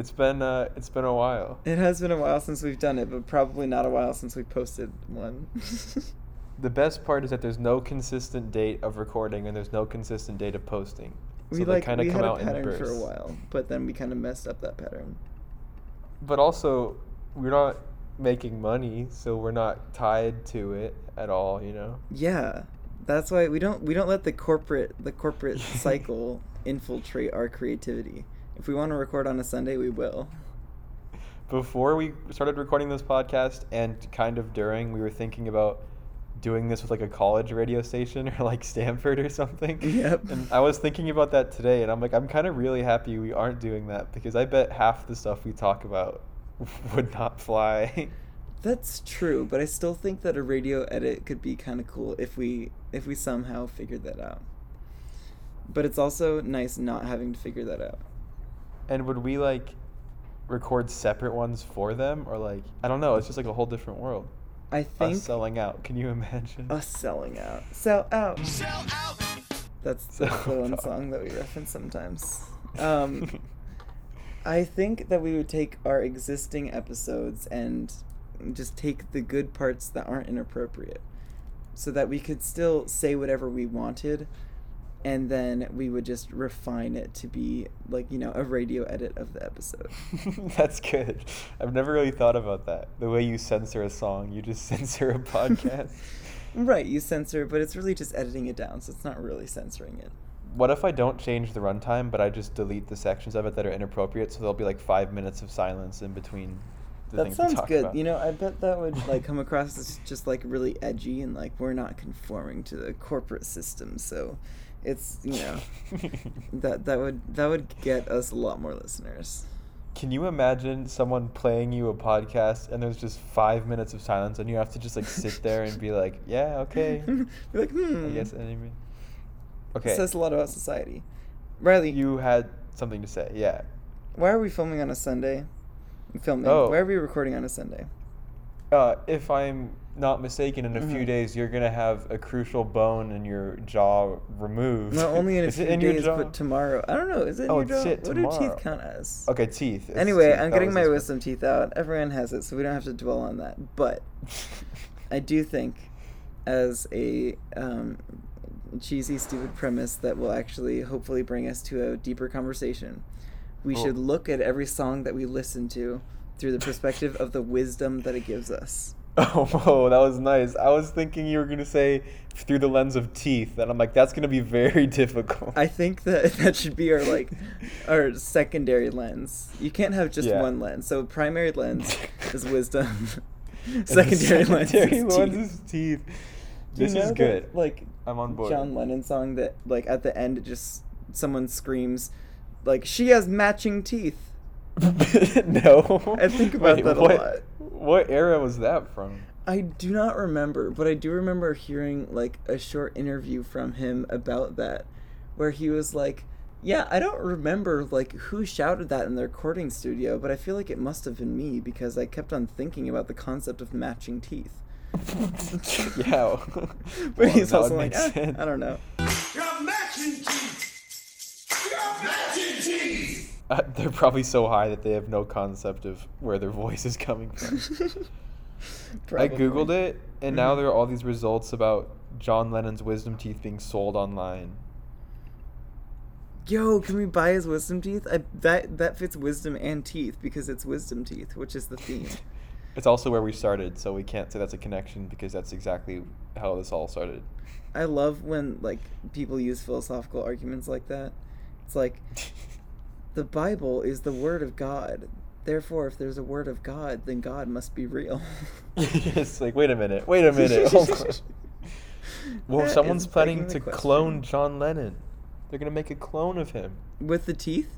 It's been uh, it's been a while. It has been a while since we've done it, but probably not a while since we posted one. The best part is that there's no consistent date of recording and there's no consistent date of posting. we so like kind of we come had a out in pattern for a while, but then we kind of messed up that pattern. But also, we're not making money, so we're not tied to it at all. You know. Yeah, that's why we don't we don't let the corporate the corporate cycle infiltrate our creativity. If we want to record on a Sunday, we will. Before we started recording this podcast, and kind of during, we were thinking about doing this with like a college radio station or like Stanford or something. Yep. And I was thinking about that today, and I'm like, I'm kind of really happy we aren't doing that because I bet half the stuff we talk about would not fly. That's true, but I still think that a radio edit could be kind of cool if we if we somehow figured that out. But it's also nice not having to figure that out. And would we like record separate ones for them, or like I don't know? It's just like a whole different world. I think Us selling out. Can you imagine? us selling out. Sell out. Sell out. That's, Sell that's the one out. song that we reference sometimes. Um, I think that we would take our existing episodes and just take the good parts that aren't inappropriate so that we could still say whatever we wanted and then we would just refine it to be like, you know, a radio edit of the episode. That's good. I've never really thought about that. The way you censor a song, you just censor a podcast. right, you censor, but it's really just editing it down, so it's not really censoring it. what if I don't change the runtime, but I just delete the sections of it that are inappropriate, so there'll be like five minutes of silence in between the That sounds good. about. You know, I bet that would like come across as just like really edgy and like we're not conforming to the corporate system, so it's you know that that would that would get us a lot more listeners. Can you imagine someone playing you a podcast and there's just five minutes of silence and you have to just like sit there and be like, yeah, okay. Be like, hmm. I guess anyway. Okay. It says a lot about society. Riley, You had something to say, yeah. why are we filming on a Sunday? Filming. Oh. Why are we recording on a Sunday? Uh, if I'm not mistaken, in a few Mhm. days you're gonna have a crucial bone in your jaw removed. Not only in a few in days, but tomorrow. I don't know. Is it in Oh, your jaw? shit, what do teeth count as? Okay, teeth. It's Anyway, teeth. I'm getting my one. wisdom teeth out. Everyone has it, so we don't have to dwell on that. But I do think, as a um, cheesy, stupid premise that will actually hopefully bring us to a deeper conversation, we Oh. should look at every song that we listen to through the perspective of the wisdom that it gives us. Oh, whoa, that was nice. I was thinking you were gonna say through the lens of teeth, and I'm like, that's gonna be very difficult. I think that that should be our like our secondary lens. You can't have just Yeah. one lens. So primary lens is wisdom. The secondary, lens is lens teeth. is teeth. This is that, good. like I'm on board. John Lennon song that like at the end it just someone screams like she has matching teeth. no. I think about Wait, that a what, lot. What era was that from? I do not remember, but I do remember hearing like a short interview from him about that where he was like, "Yeah, I don't remember like who shouted that in the recording studio, but I feel like it must have been me because I kept on thinking about the concept of matching teeth." yeah. but Well, he's also like, "Eh. I don't know. You're matching teeth. You're matching teeth. Uh, they're probably so high that they have no concept of where their voice is coming from. I googled it, and now there are all these results about John Lennon's wisdom teeth being sold online. Yo, can we buy his wisdom teeth? I that that fits wisdom and teeth because it's wisdom teeth, which is the theme. It's also where we started, so we can't say that's a connection because that's exactly how this all started. I love when like people use philosophical arguments like that. It's like the Bible is the word of God. Therefore, if there's a word of God, then God must be real. it's like, wait a minute, wait a minute, oh hold. Well, That someone's planning to question. clone John Lennon. They're gonna make a clone of him. With the teeth?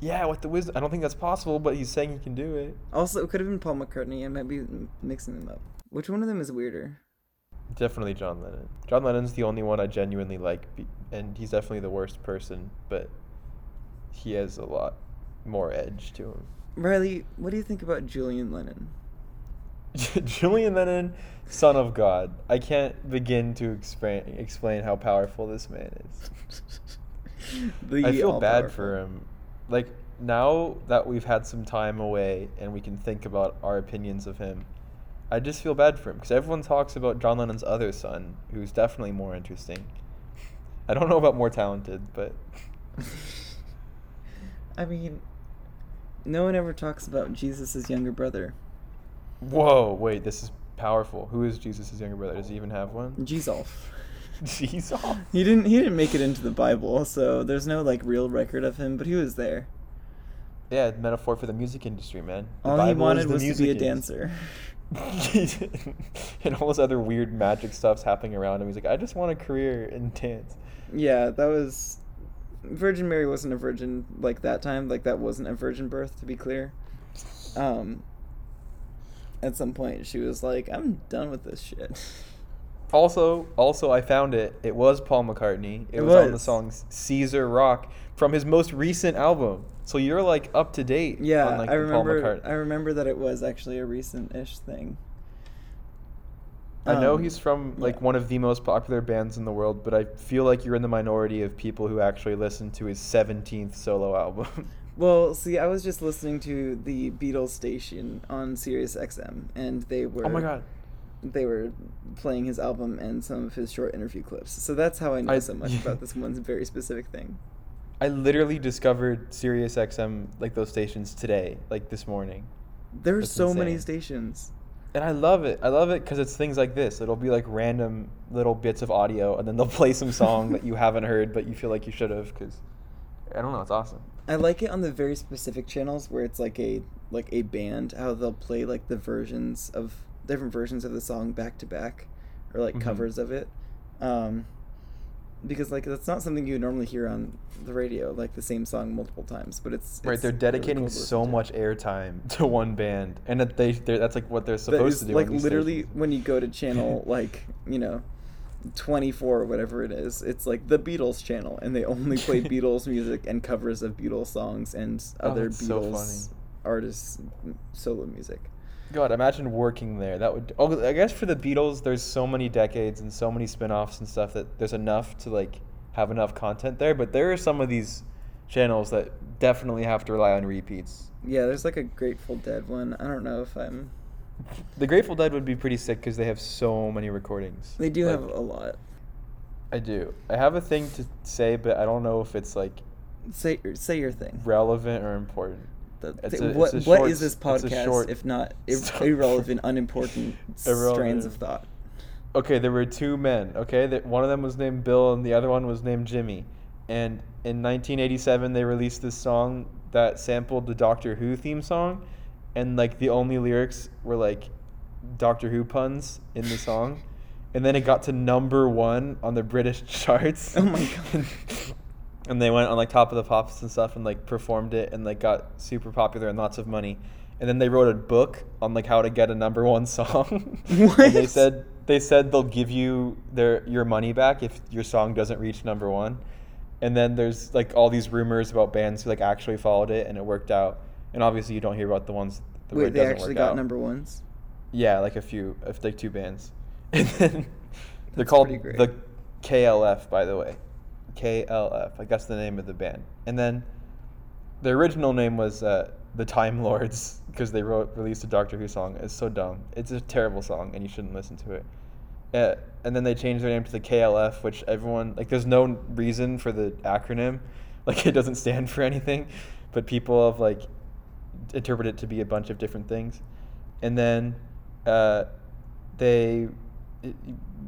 Yeah, with the wisdom. I don't think that's possible, but he's saying he can do it. Also, it could have been Paul McCartney. I might be mixing them up. Which one of them is weirder? Definitely John Lennon. John Lennon's the only one I genuinely like, and he's definitely the worst person, but he has a lot more edge to him. Riley, what do you think about Julian Lennon? Julian Lennon, son of God. I can't begin to explain explain how powerful this man is. The I feel bad all-powerful. for him. Like now that we've had some time away and we can think about our opinions of him, I just feel bad for him because everyone talks about John Lennon's other son, who's definitely more interesting. I don't know about more talented, but I mean, no one ever talks about Jesus' younger brother, whoa, wait, this is powerful. Who is Jesus' younger brother? Does he even have one? Jesus. Jesus. He didn't. He didn't make it into the Bible, so there's no like real record of him. But he was there. Yeah, metaphor for the music industry, man. The All he Bible is wanted was to be a dancer. and all this other weird magic stuff's happening around him. He's like, I just want a career in dance. Yeah, that was. Virgin Mary wasn't a virgin like that time. Like that wasn't a virgin birth, to be clear. Um. At some point, she was like, "I'm done with this shit." Also, also, I found it. It was Paul McCartney. It, It was, on the song Caesar Rock from his most recent album. So you're like up to date. Yeah, on, like, I the Paul remember. McCartney. I remember that it was actually a recent-ish thing. I know Um, he's from like yeah. one of the most popular bands in the world, but I feel like you're in the minority of people who actually listen to his 17th solo album. Well, see, I was just listening to the Beatles station on Sirius XM, and they were oh my god. they were playing his album and some of his short interview clips. So that's how I know I- so much about this one very specific thing. I literally discovered Sirius XM like those stations today, like this morning. There are That's so many stations. And I love it. I love it because it's things like this. It'll be like random little bits of audio, and then they'll play some song that you haven't heard, but you feel like you should have. Because I don't know, it's awesome. I like it on the very specific channels where it's like a like a band how they'll play like the versions of different versions of the song back to back or like Mhm. covers of it. Um because like that's not something you normally hear on the radio like the same song multiple times, but it's, right, they're really dedicating cool so to. much airtime to one band, and that they they're, that's like what they're supposed to do. like literally stations. when you go to channel like you know 24 or whatever it is it's like the beatles channel and they only play beatles music and covers of beatles songs and Oh, other so beatles funny. artists solo music God, imagine working there. That would. Oh, I guess for the Beatles, there's so many decades and so many spin-offs and stuff that there's enough to like have enough content there. But there are some of these channels that definitely have to rely on repeats. yeah there's like a grateful dead one i don't know if i'm The Grateful Dead would be pretty sick because they have so many recordings. they do Like, have a lot I do. I have a thing to say, but I don't know if it's like say say your thing relevant or important. The- a- what what short is this s- it's a podcast short if not ir- irrelevant unimportant Irrelevant. strands of thought okay, there were two men. Okay, that one of them was named Bill and the other one was named Jimmy. And in 1987, they released this song that sampled the Doctor Who theme song, and like the only lyrics were like Doctor Who puns in the song. And then it got to number one on the British charts. Oh my God. And they went on like Top of the Pops and stuff and like performed it and like got super popular and lots of money. And then they wrote a book on like how to get a number one song. and they said they said they'll give you their your money back if your song doesn't reach number one. And then there's like all these rumors about bands who like actually followed it and it worked out. And obviously you don't hear about the ones where wait it they actually got out. number ones Yeah, like a few, of like two bands. And then they're called the KLF, by the way. KLF, like that's the name of the band. And then the original name was uh, the Time Lords because they wrote released a Doctor Who song. It's so dumb. It's a terrible song, and you shouldn't listen to it. Uh, and then they changed their name to the KLF, which everyone like. There's no reason for the acronym, like it doesn't stand for anything, but people have like interpreted it to be a bunch of different things. And then uh, they i-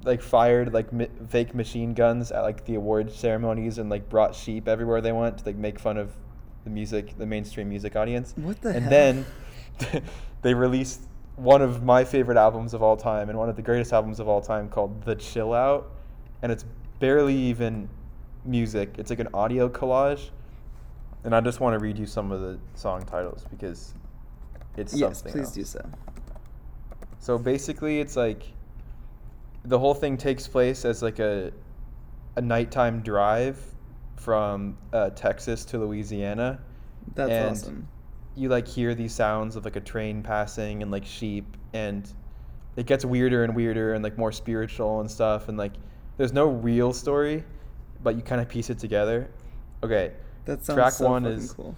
like fired like mi- fake machine guns at like the award ceremonies and like brought sheep everywhere they went to like make fun of the music, the mainstream music audience. What the And hell? then they released one of my favorite albums of all time and one of the greatest albums of all time called The Chill Out, and it's barely even music. It's like an audio collage. And I just want to read you some of the song titles because it's yes something. please else. do so So basically, it's like the whole thing takes place as like a a nighttime drive from uh, Texas to Louisiana. that's And awesome You like hear these sounds of like a train passing and like sheep, and it gets weirder and weirder and like more spiritual and stuff. And like there's no real story, but you kind of piece it together. Okay, that sounds track so one is- cool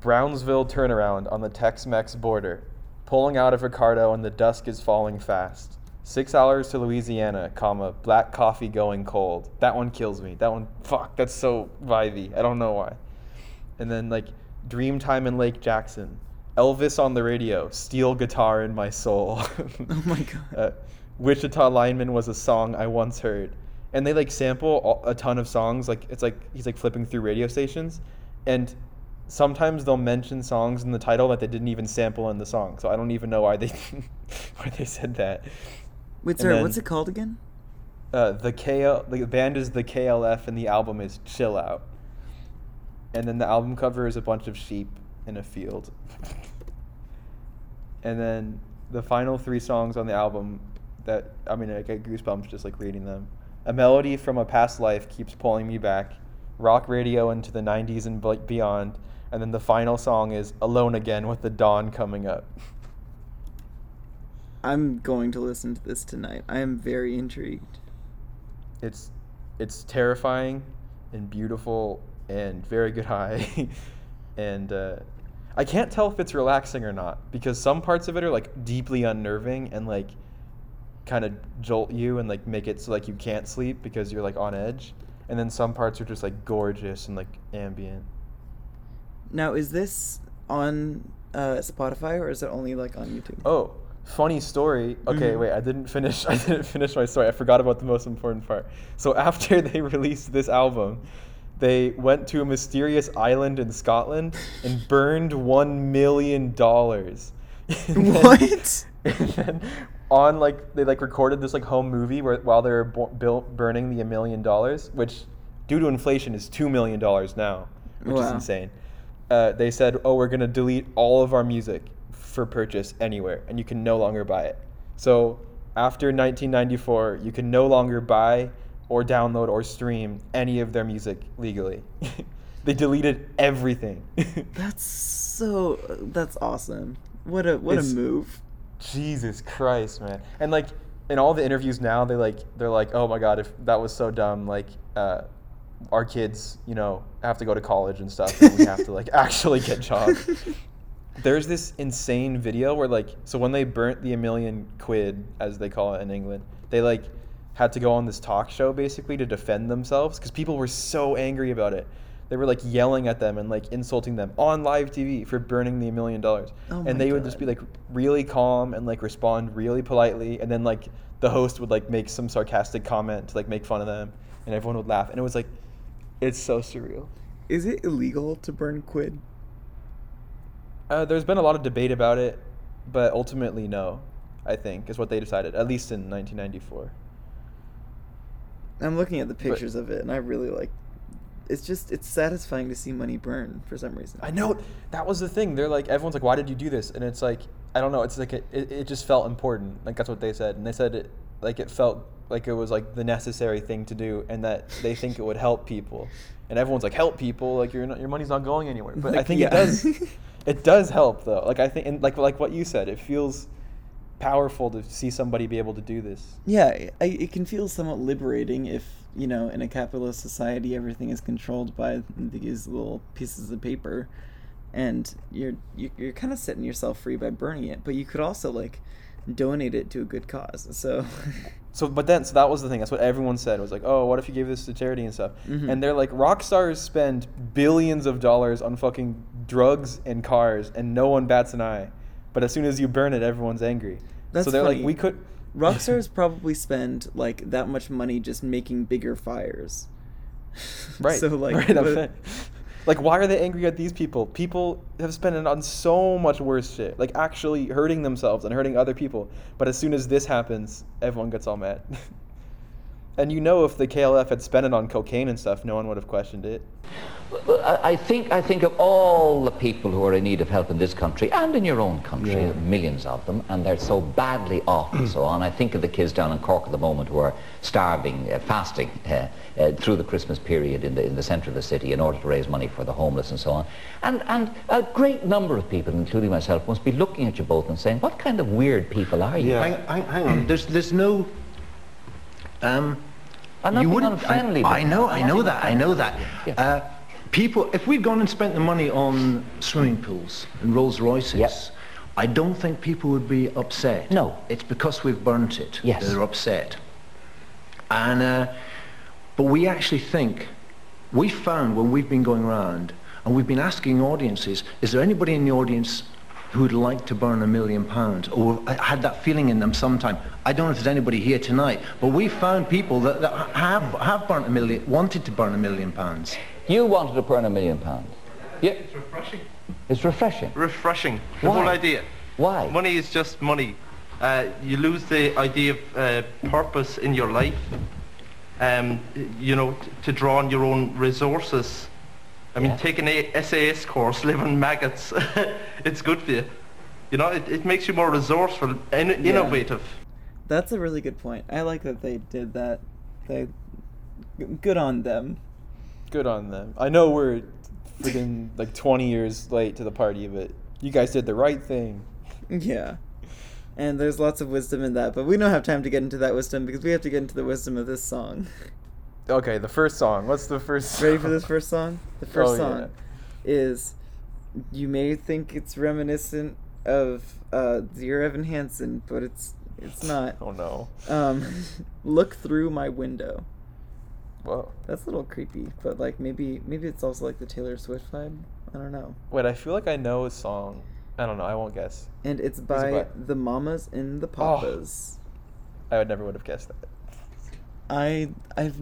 Brownsville turnaround on the Tex-Mex border. Pulling out of Ricardo and the dusk is falling fast. Six hours to Louisiana, comma, black coffee going cold. That one kills me. That one, fuck, that's so vibey. I don't know why. And then like Dreamtime in Lake Jackson. Elvis on the radio, steel guitar in my soul. Oh my god. uh, Wichita Lineman was a song I once heard. And they like sample a ton of songs. Like it's like he's like flipping through radio stations, and sometimes they'll mention songs in the title that they didn't even sample in the song. So I don't even know why they why they said that. Wait, sorry, what's it called again? Uh, the KL the band is the KLF and the album is Chill Out. And then the album cover is a bunch of sheep in a field. and then the final three songs on the album that I mean I get goosebumps just like reading them. A melody from a past life keeps pulling me back. Rock radio into the 90s and beyond. And then the final song is Alone Again with the Dawn coming up. I'm going to listen to this tonight. I am very intrigued. it's it's terrifying and beautiful and very good high and uh, i can't tell if it's relaxing or not because some parts of it are like deeply unnerving and like kind of jolt you and like make it so like you can't sleep because you're like on edge and then some parts are just like gorgeous and like ambient Now, is this on uh, Spotify or is it only like on YouTube? Oh, funny story. Okay, Mhm. wait, I didn't finish. I didn't finish my story. I forgot about the most important part. So after they released this album, they went to a mysterious island in Scotland and burned one million dollars. What? And then on like they like recorded this like home movie where while they're built burning the a million dollars, which due to inflation is two million dollars now, which is insane. Uh, they said, "Oh, we're gonna delete all of our music for purchase anywhere, and you can no longer buy it." So after 1994, you can no longer buy or download or stream any of their music legally. they deleted everything. That's so. That's awesome. What a what It's- a move. Jesus Christ, man. And like in all the interviews now, they like they're like, "Oh my god, if that was so dumb, like uh our kids, you know, have to go to college and stuff and we have to like actually get jobs." There's this insane video where like so when they burnt the a million quid as they call it in England, they like had to go on this talk show basically to defend themselves cuz people were so angry about it. They were like yelling at them and like insulting them on live TV for burning the a million dollars. Oh and they would just be like really calm and like respond really politely and then like the host would like make some sarcastic comment to like make fun of them and everyone would laugh and it was like it's so surreal. Is it illegal to burn quid? Uh, there's been a lot of debate about it, but ultimately no, I think is what they decided at least in 1994. I'm looking at the pictures of it, and I really like. It's just it's satisfying to see money burn for some reason. I know that was the thing. They're like everyone's like, why did you do this? And it's like I don't know. It's like it, it, it just felt important. Like that's what they said, and they said it like it felt like it was like the necessary thing to do, and that they think it would help people. And everyone's like, help people. Like your your money's not going anywhere. But I think yeah. it does. it does help though. Like I think, and like like what you said, it feels powerful to see somebody be able to do this. Yeah, I, it can feel somewhat liberating if you know in a capitalist society everything is controlled by these little pieces of paper, and you're you- you're kind of setting yourself free by burning it. But you could also like donate it to a good cause. So So, but then, so that was the thing. That's what everyone said. Was like, oh, what if you gave this to charity and stuff? Mhm. And they're like, rock stars spend billions of dollars on fucking drugs and cars, and no one bats an eye. But as soon as you burn it, everyone's angry. That's so they're funny. like, we could. rock stars probably spend like that much money just making bigger fires. right. So like, right, what-. Like, why are they angry at these people? People have spent it on so much worse shit, like actually hurting themselves and hurting other people. But as soon as this happens, everyone gets all mad. and you know, if the KLF had spent it on cocaine and stuff, no one would have questioned it. Well, I I think, I think of all the people who are in need of help in this country and in your own country, Yeah. millions of them, and they're so badly off and so on. I think of the kids down in Cork at the moment who are starving, uh, fasting uh, uh, through the Christmas period in the, in the centre of the city in order to raise money for the homeless and so on. And, and a great number of people, including myself, must be looking at you both and saying, what kind of weird people are you? Hang, hang, hang on. There's there's no. Um, I'm not you being unfriendly, I, I know. I'm know that. I know that. Yeah. Uh, people, if we'd gone and spent the money on swimming pools and Rolls Royces, Yep. I don't think people would be upset. No. It's because we've burnt it. Yes. They're upset. And, uh, but we actually think, we found when we've been going around and we've been asking audiences, is there anybody in the audience who would like to burn a million pounds or had that feeling in them sometime? I don't know if there's anybody here tonight, but we found people that, that have, have burnt a million, wanted to burn a million pounds. You wanted to burn a million pounds. Yeah, It's refreshing. it's refreshing. Refreshing. The Why? whole idea. Why? Money is just money. Uh, you lose the idea of uh, purpose in your life. Um, you know, t- to draw on your own resources. I mean, Yeah. take an A- SAS course, live on maggots. it's good for you. You know, it, it makes you more resourceful and innovative. That's a really good point. I like that they did that. They good on them. Good on them. I know we're freaking like 20 years late to the party, but you guys did the right thing. Yeah. And there's lots of wisdom in that, but we don't have time to get into that wisdom because we have to get into the wisdom of this song. Okay, the first song. What's the first? Ready for this first song? The first Oh, song yeah. is you may think it's reminiscent of uh, Dear Evan Hansen, but it's it's not. Oh no. Um, look through my window. Whoa. That's a little creepy, but like maybe maybe it's also like the Taylor Swift vibe. I don't know. Wait, I feel like I know a song. I don't know. I won't guess. And it's it by by? the Mamas and the Oh. Papas. I would never would have guessed that. I I've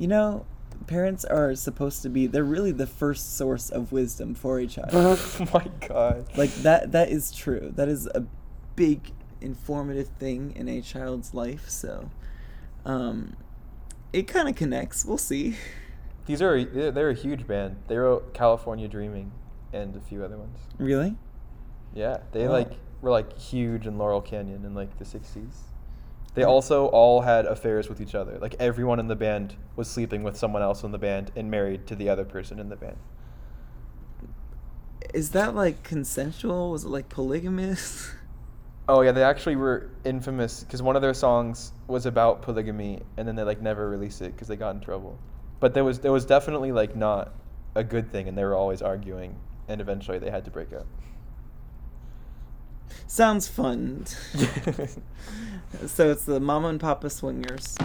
you know parents are supposed to be they're really the first source of wisdom for a child. oh my god. like that that is true. That is a big informative thing in a child's life, so um it kind of connects. We'll see. These are they're, they're a huge band. They wrote California Dreaming and a few other ones. Really? Yeah, they Wow. like were like huge in Laurel Canyon in like the 60s. They also all had affairs with each other. Like everyone in the band was sleeping with someone else in the band and married to the other person in the band. Is that like consensual? Was it like polygamous? Oh yeah, they actually were infamous because one of their songs was about polygamy, and then they like never released it because they got in trouble. But there was there was definitely like not a good thing, and they were always arguing, and eventually they had to break up. Sounds fun. so it's the Mama and Papa Swingers.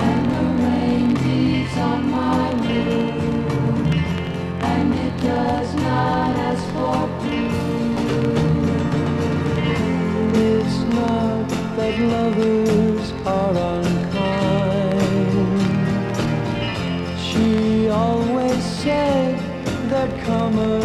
And there'd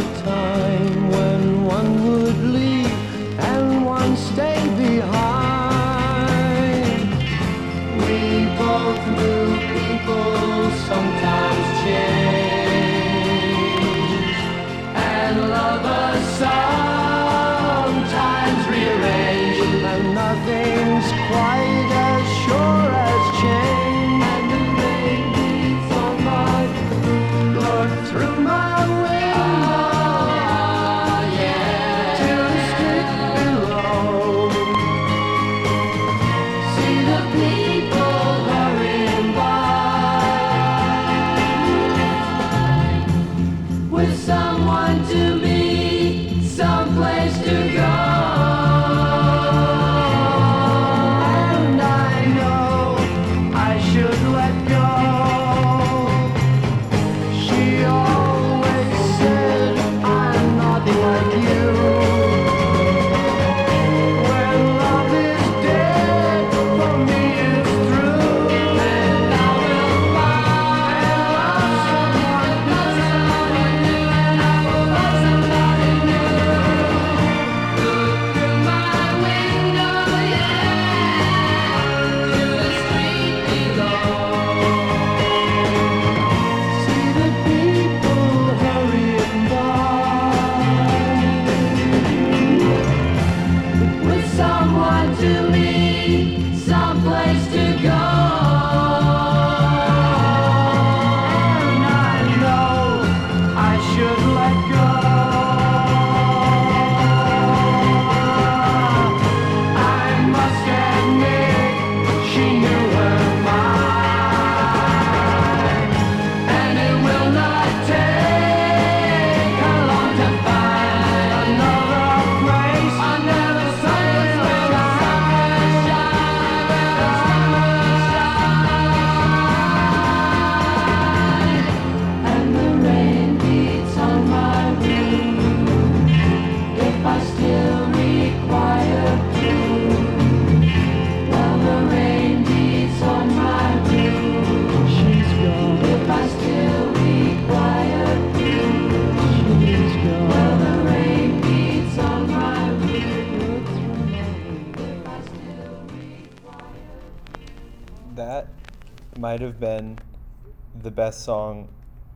best song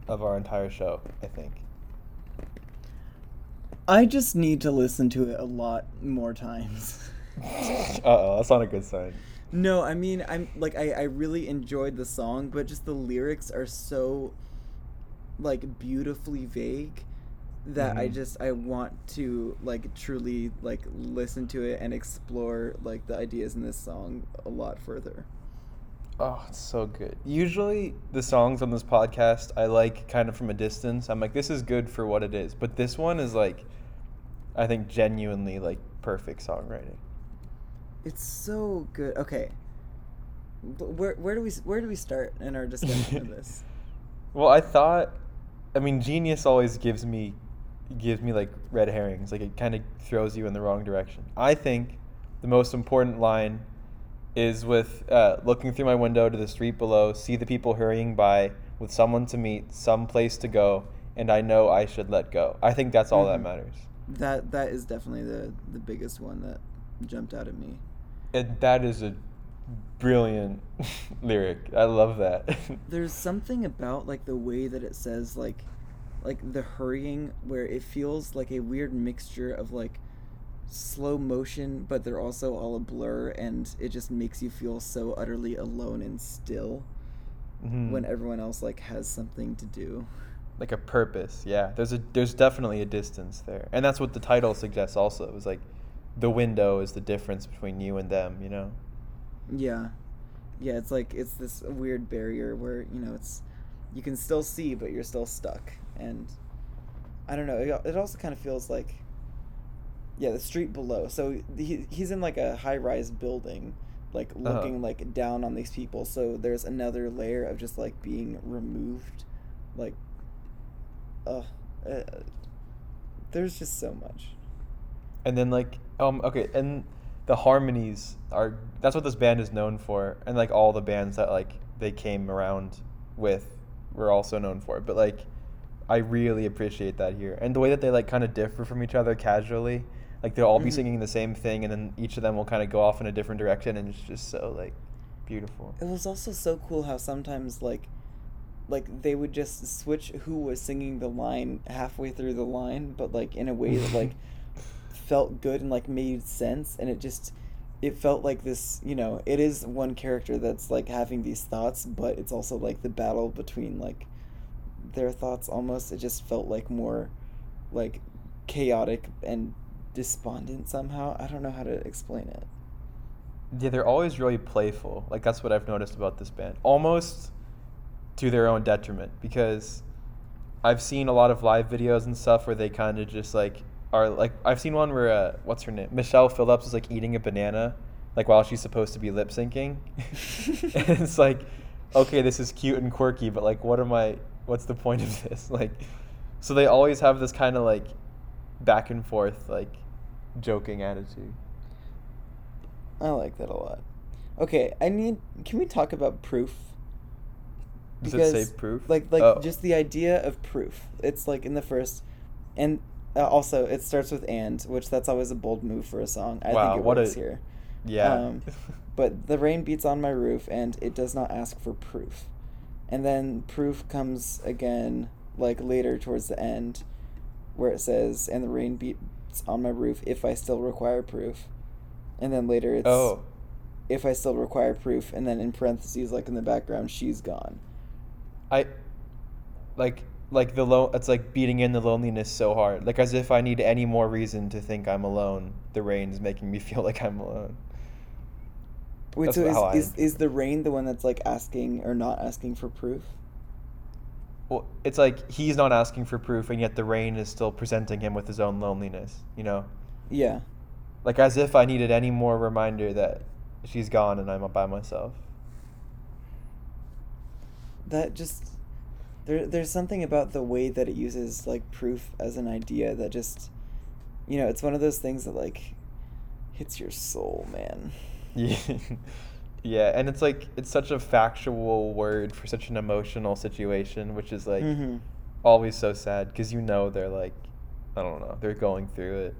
of our entire show. I think. I just need to listen to it a lot more times. Uh oh, that's not a good sign. No, I mean I'm like I, I really enjoyed the song, but just the lyrics are so like beautifully vague that I Mhm. just I want to like truly like listen to it and explore like the ideas in this song a lot further. Oh, it's so good. Usually, the songs on this podcast I like kind of from a distance. I'm like, this is good for what it is. But this one is like, I think genuinely like perfect songwriting. It's so good. Okay. Wh- Where where do we where do we start in our discussion of this? Well, I thought, I mean, Genius always gives me, gives me like red herrings. Like it kind of throws you in the wrong direction. I think the most important line is with uh, looking through my window to the street below, see the people hurrying by with someone to meet, some place to go, and I know I should let go. I think that's all that Mhm. matters. That that is definitely the the biggest one that jumped out at me. And that is a brilliant lyric. I love that. There's something about like the way that it says like like the hurrying where it feels like a weird mixture of like slow motion but they're also all a blur and it just makes you feel so utterly alone and still Mhm. when everyone else like has something to do. like a purpose. Yeah, there's a there's definitely a distance there, and that's what the title suggests. Also, it was like the window is the difference between you and them. You know. Yeah. Yeah, it's like it's this weird barrier where, you know, it's you can still see but you're still stuck. And I don't know, it, it also kind of feels like yeah, the street below. So he, he's in like a high-rise building like Uh-huh. looking like down on these people. So there's another layer of just like being removed like uh, uh there's just so much. And then like um okay, and the harmonies are that's what this band is known for, and like all the bands that like they came around with were also known for. But like I really appreciate that here, and the way that they like kind of differ from each other casually. Like they'll all be Mhm. singing the same thing, and then each of them will kind of go off in a different direction, and it's just so like beautiful. It was also so cool how sometimes like like they would just switch who was singing the line halfway through the line, but like in a way that like felt good and like made sense and it just it felt like this, you know, it is one character that's like having these thoughts, but it's also like the battle between like their thoughts almost. It just felt like more like chaotic and despondent somehow. I don't know how to explain it. Yeah, they're always really playful. Like that's what I've noticed about this band. Almost to their own detriment because I've seen a lot of live videos and stuff where they kind of just like are like I've seen one where uh, what's her name? Michelle Phillips is like eating a banana like while she's supposed to be lip syncing. and it's like okay, this is cute and quirky, but like what am I what's the point of this? Like so they always have this kind of like back and forth like joking attitude. I like that a lot. Okay, I need. Can we talk about proof? Does it say proof? Like, like Oh. just the idea of proof. It's like in the first, and uh, also it starts with "and," which that's always a bold move for a song. I Wow, think it what a- here. Yeah. Um, but the rain beats on my roof, and it does not ask for proof. And then proof comes again, like later towards the end, where it says, "And the rain beats on my roof if I still require proof." And then later it's oh. if I still require proof, and then in parentheses, like in the background, she's gone. I like like the low it's like beating in the loneliness so hard. Like as if I need any more reason to think I'm alone. The rain's making me feel like I'm alone. Wait, That's so is, is is the rain the one that's like asking or not asking for proof? Well, it's like he's not asking for proof and yet the rain is still presenting him with his own loneliness, you know? Yeah. Like as if I needed any more reminder that she's gone and I'm by myself. That just there there's something about the way that it uses like proof as an idea that just you know, it's one of those things that like hits your soul, man. Yeah. yeah, and it's like it's such a factual word for such an emotional situation, which is like Mhm. always so sad because you know they're like I don't know, they're going through it.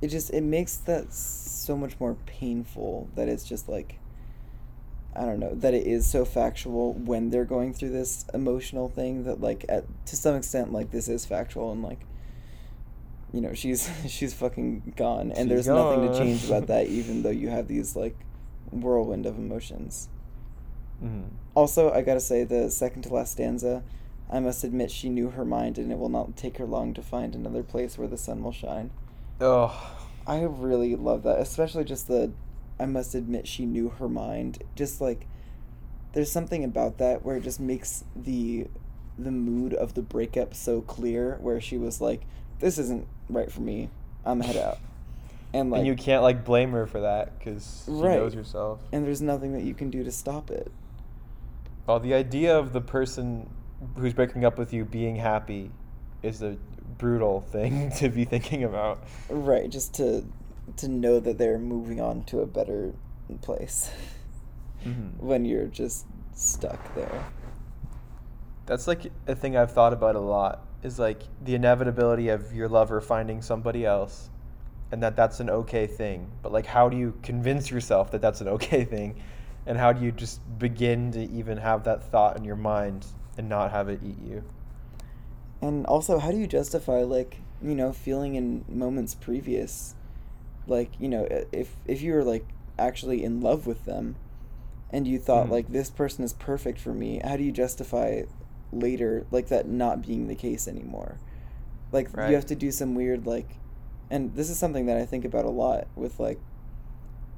It just it makes that so much more painful that it's just like I don't know that it is so factual when they're going through this emotional thing that like at to some extent like this is factual and like you know she's she's fucking gone and She's there's nothing to change about that even though you have these like whirlwind of emotions. Mhm. Also, I gotta say the second to last stanza, I must admit she knew her mind and it will not take her long to find another place where the sun will shine. Oh, I really love that, especially just the I must admit she knew her mind. Just like there's something about that where it just makes the the mood of the breakup so clear where she was like this isn't right for me. I'm head out. And like and you can't like blame her for that because she Right. knows herself. and there's nothing that you can do to stop it. Well, the idea of the person who's breaking up with you being happy is a brutal thing to be thinking about. Right, just to to know that they're moving on to a better place Mhm. when you're just stuck there. That's like a thing I've thought about a lot. Is like the inevitability of your lover finding somebody else, and that that's an okay thing. But like, how do you convince yourself that that's an okay thing, and how do you just begin to even have that thought in your mind and not have it eat you? And also, how do you justify like you know feeling in moments previous, like you know if if you were like actually in love with them, and you thought Mhm. like this person is perfect for me, how do you justify later like that not being the case anymore? Like Right. you have to do some weird like, and this is something that I think about a lot with like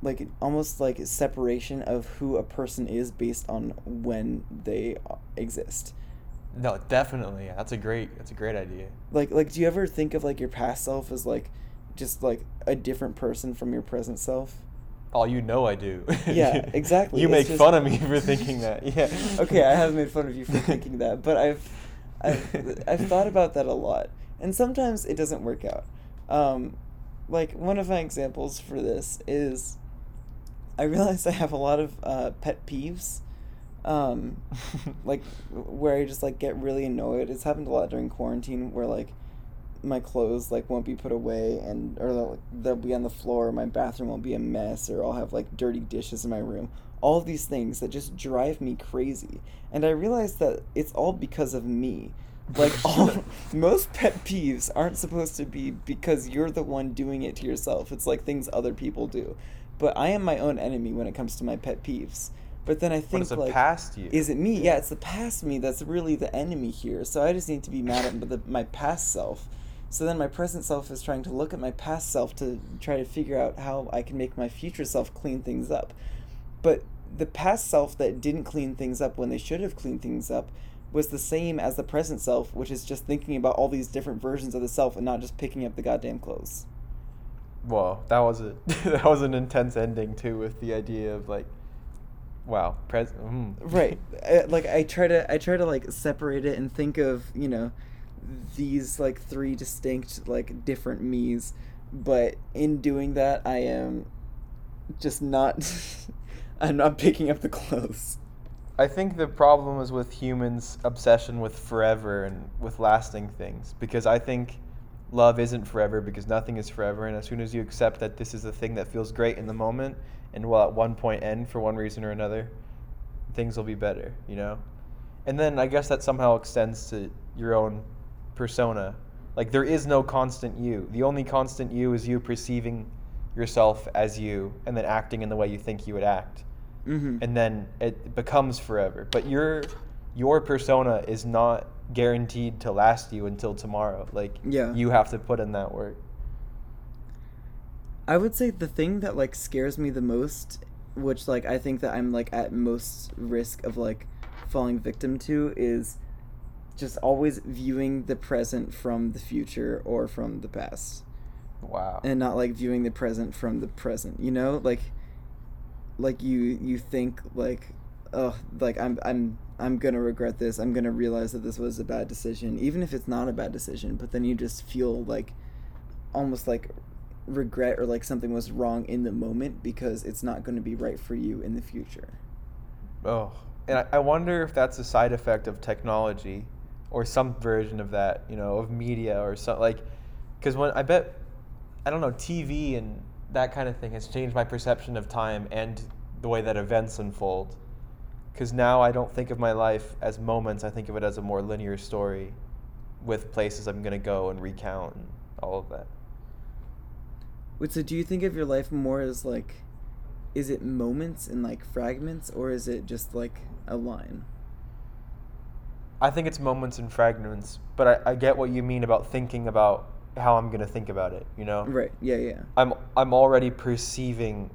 like almost like separation of who a person is based on when they exist. No, definitely. That's a great. That's a great idea. Like like do you ever think of like your past self as like just like a different person from your present self? Oh, you know I do. Yeah, exactly. you It's make just- fun of me for thinking that. Yeah. okay, I have made fun of you for thinking that, but I've I've I've thought about that a lot. And sometimes it doesn't work out. Um like one of my examples for this is I realize I have a lot of uh, pet peeves. Um, like where I just like get really annoyed. It's happened a lot during quarantine where like my clothes like won't be put away and or they'll, they'll be on the floor. My bathroom won't be a mess, or I'll have like dirty dishes in my room. All these things that just drive me crazy. And I realize that it's all because of me. Like all most pet peeves aren't supposed to be because you're the one doing it to yourself. It's like things other people do. But I am my own enemy when it comes to my pet peeves. But then I think like past you. is it me? Yeah, it's the past me that's really the enemy here. So I just need to be mad at the, my past self. So then my present self is trying to look at my past self to try to figure out how I can make my future self clean things up. But the past self that didn't clean things up when they should have cleaned things up was the same as the present self, which is just thinking about all these different versions of the self and not just picking up the goddamn clothes. Whoa, that was a that was an intense ending too, with the idea of like, wow, pres. Mm. right I, like i try to i try to like separate it and think of you know these like three distinct like different me's but in doing that i am just not i'm not picking up the clothes I think the problem is with humans' obsession with forever and with lasting things. Because I think love isn't forever because nothing is forever. And as soon as you accept that this is a thing that feels great in the moment and will at one point end for one reason or another, things will be better, you know? And then I guess that somehow extends to your own persona. Like there is no constant you. The only constant you is you perceiving yourself as you and then acting in the way you think you would act mm-hmm. and then it becomes forever. But your your persona is not guaranteed to last you until tomorrow. Like Yeah. you have to put in that work. i would say the thing that like scares me the most which like i think that i'm like at most risk of like falling victim to is just always viewing the present from the future or from the past Wow. and not like viewing the present from the present you know like like you you think like oh like i'm i'm i'm gonna regret this. I'm gonna realize that this was a bad decision even if it's not a bad decision but then you just feel like almost like regret or like something was wrong in the moment because it's not going to be right for you in the future. Oh, and I, I wonder if that's a side effect of technology, or some version of that, you know, of media or something like, because when I bet, I don't know, TV and that kind of thing has changed my perception of time and the way that events unfold. Because now I don't think of my life as moments. I think of it as a more linear story, with places I'm gonna go and recount and all of that. Wait, so do you think of your life more as like, is it moments and like fragments, or is it just like a line? I think it's moments and fragments, but I, I get what you mean about thinking about how I'm gonna think about it. You know, Right. Yeah. Yeah. I'm I'm already perceiving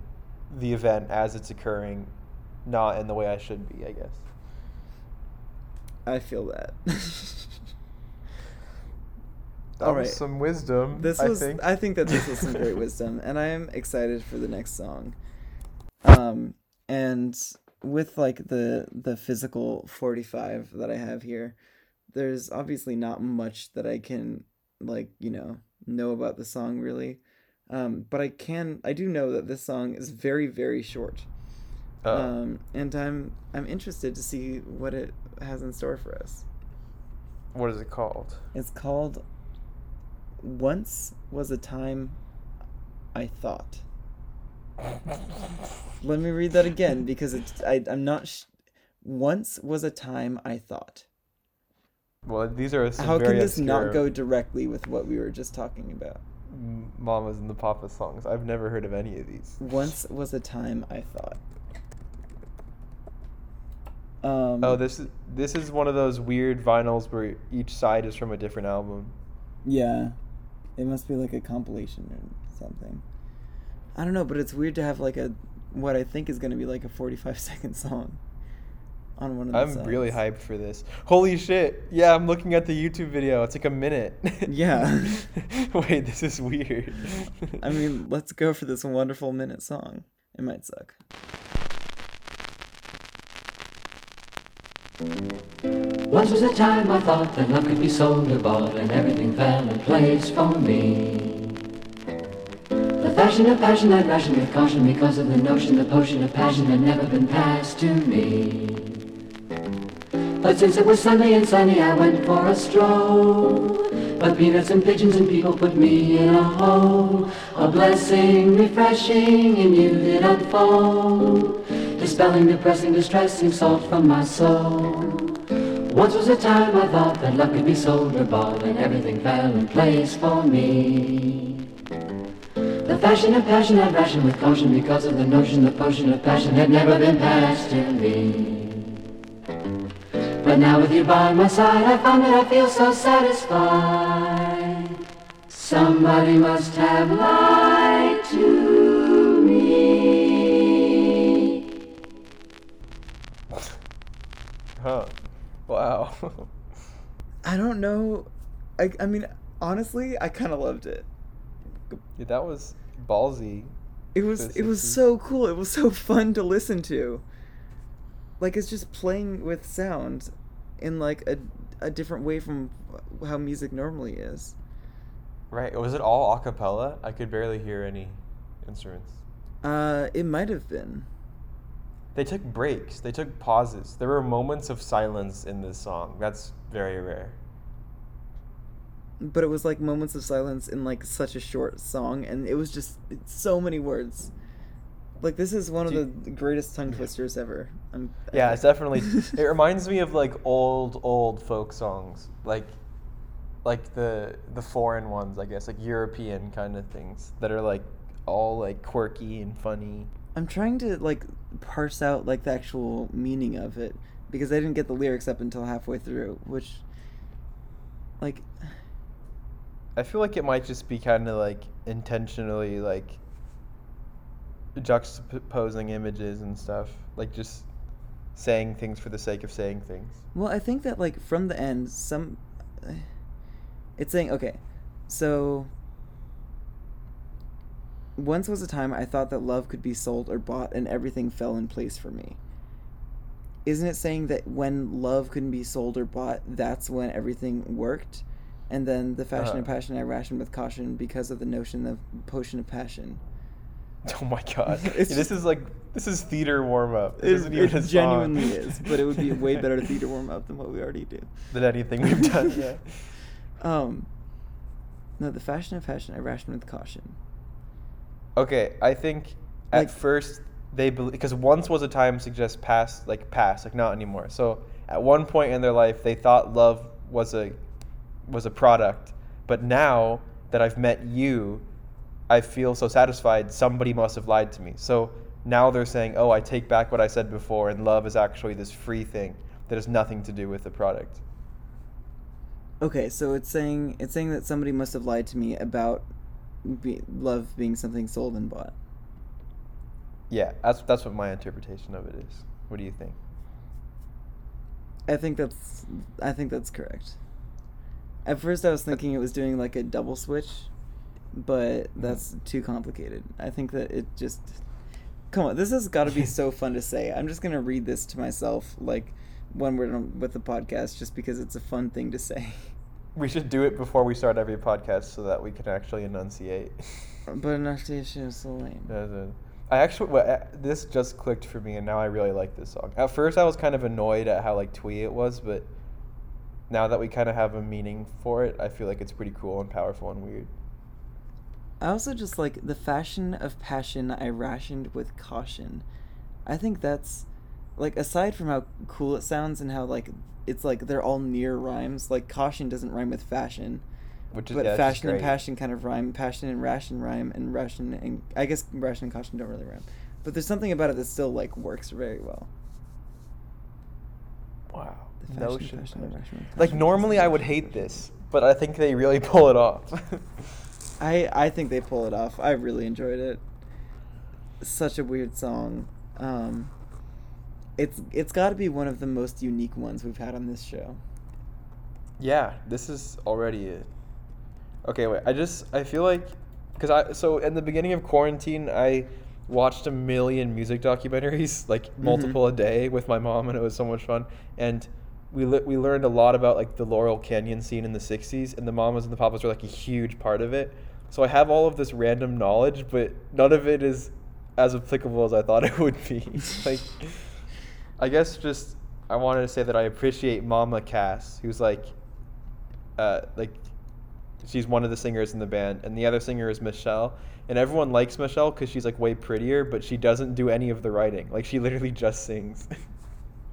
the event as it's occurring, not in the way I should be. I guess. I feel that. That All was right. some wisdom. This I was. think. I think that this was some great wisdom, and I am excited for the next song. Um, and with like the the physical forty five that I have here, there's obviously not much that I can like you know know about the song really. Um, but I can. I do know that this song is very very short. Oh. Um, and I'm I'm interested to see what it has in store for us. what is it called? It's called Once Was a Time I Thought. Let me read that again because it's I, I'm not. Sh- Once was a time I thought. Well, these are some How can this not go directly with what we were just talking about? Mamas and the Papas songs. I've never heard of any of these. Once was a time I thought. Um, Oh, this is this is one of those weird vinyls where each side is from a different album. Yeah. It must be like a compilation or something. I don't know, but it's weird to have like a what I think is going to be like a 45 second song on one of the I'm really hyped for this. Holy shit! Yeah, I'm looking at the YouTube video. It's like a minute. Yeah. Wait, this is weird. I mean, let's go for this wonderful minute song. It might suck. Once was a time I thought that love could be sold or bought and everything fell in place for me. The fashion of passion I'd ration with caution because of the notion the potion of passion had never been passed to me. But since it was Sunday and sunny, I went for a stroll. But peanuts and pigeons and people put me in a hole. A blessing refreshing in you did unfold. Dispelling depressing, distressing salt from my soul. Once was a time I thought that love could be sold or bought and everything fell in place for me. The fashion of passion I'd ration with caution because of the notion the potion of passion had never been passed to me. But now with you by my side, I found that I feel so satisfied. Somebody must have lied to me. huh. Wow. I don't know. I, I mean, honestly, I kind of loved it. yeah, that was ballsy. It was it was so cool. It was so fun to listen to. Like it's just playing with sound in like a a different way from how music normally is. Right. Was it all a cappella? I could barely hear any instruments. Uh, it might have been. They took breaks. They took pauses. There were moments of silence in this song. That's very rare. but it was like moments of silence in like such a short song and it was just so many words like this is one of the greatest tongue twisters ever I'm, Yeah, it's definitely. it reminds me of like old, old folk songs, like, like the the foreign ones, I guess, like European kind of things that are like all like quirky and funny. i'm trying to like parse out like the actual meaning of it because i didn't get the lyrics up until halfway through which like I feel like it might just be kind of like intentionally like juxtaposing images and stuff, like just saying things for the sake of saying things. Well, I think that like from the end, some it's saying okay, so once was a time I thought that love could be sold or bought and everything fell in place for me. Isn't it saying that when love couldn't be sold or bought, that's when everything worked? And then the fashion of Uh-huh. passion I rationed with caution because of the notion of potion of passion. Oh my god, It's this is like this is theater warm up. It, it genuinely is, but it would be a way better to theater warm up than what we already do. than anything we've done yeah. Um, no, the fashion of fashion, I ration with caution. Okay, I think at Like- first they believe because once was a time suggests past like past like not anymore. So at one point in their life they thought love was a was a product, but now that I've met you, I feel so satisfied. Somebody must have lied to me. So now they're saying, "Oh, I take back what I said before, and love is actually this free thing that has nothing to do with the product." Okay, so it's saying it's saying that somebody must have lied to me about be, love being something sold and bought. Yeah, that's that's what my interpretation of it is. What do you think? I think that's I think that's correct. At first, I was thinking it was doing like a double switch, but that's too complicated. I think that it just come on. This has got to be so fun to say. I'm just gonna read this to myself like when we're done with the podcast, just because it's a fun thing to say. We should do it before we start every podcast so that we can actually enunciate. But enunciation is so lame. I actually well, uh, this just clicked for me, and now I really like this song. At first, I was kind of annoyed at how like twee it was, but now that we kind of have a meaning for it, I feel like it's pretty cool and powerful and weird. I also just like the fashion of passion I rationed with caution. I think that's like aside from how cool it sounds and how like it's like they're all near rhymes. Like caution doesn't rhyme with fashion, Which is but yeah, fashion and passion kind of rhyme. Passion and ration rhyme, and ration and I guess ration and caution don't really rhyme. But there's something about it that still like works very well. Wow. The fashion, Notion. passion, and ration, Like normally I would hate this, but I think they really pull it off. I I think they pull it off. I really enjoyed it. Such a weird song. Um, it's it's got to be one of the most unique ones we've had on this show. Yeah, this is already it. Okay, wait. I just I feel like because I so in the beginning of quarantine I watched a million music documentaries like multiple a day with my mom and it was so much fun and we le- we learned a lot about like the Laurel Canyon scene in the 60s and the mamas and the papas were like a huge part of it. So I have all of this random knowledge but none of it is as applicable as I thought it would be. like I guess just I wanted to say that I appreciate Mama Cass, who's like, uh, like, she's one of the singers in the band, and the other singer is Michelle, and everyone likes Michelle because she's like way prettier, but she doesn't do any of the writing. Like she literally just sings.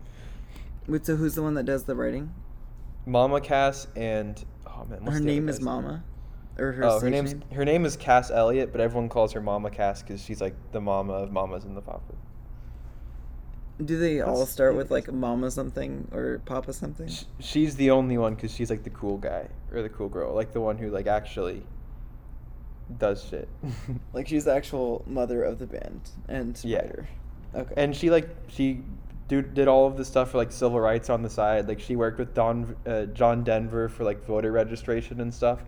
Wait, so who's the one that does the writing? Mama Cass and oh man, what's her the name is guy's name? Mama, or her oh, her name's name? her name is Cass Elliot, but everyone calls her Mama Cass because she's like the mama of Mamas and the Papa. Do they all start with like Mama something or Papa something? Sh- she's the only one because she's like the cool guy or the cool girl, like the one who like actually does shit. Like she's the actual mother of the band and Yeah. writer. Okay. and she like she do, did all of the stuff for like civil rights on the side. Like she worked with Don uh, John Denver for like voter registration and stuff.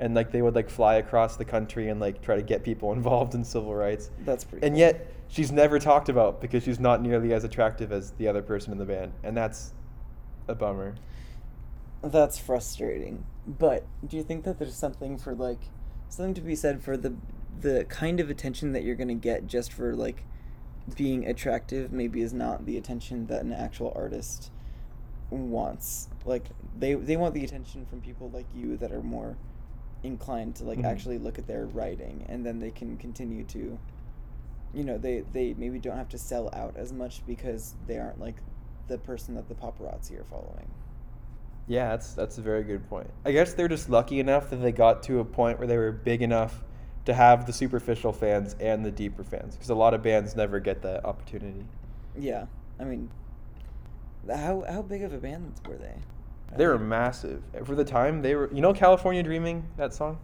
And like they would like fly across the country and like try to get people involved in civil rights. That's pretty. And cool. yet she's never talked about because she's not nearly as attractive as the other person in the band, and that's a bummer. That's frustrating. But do you think that there's something for like something to be said for the the kind of attention that you're gonna get just for like being attractive maybe is not the attention that an actual artist wants. Like they they want the attention from people like you that are more inclined to like Mhm. actually look at their writing and then they can continue to you know, they they maybe don't have to sell out as much because they aren't like the person that the paparazzi are following. Yeah, that's that's a very good point. I guess they're just lucky enough that they got to a point where they were big enough to have the superficial fans and the deeper fans because a lot of bands never get that opportunity. Yeah, I mean, how how big of a band were they? They were massive for the time. They were, you know, California Dreaming that song.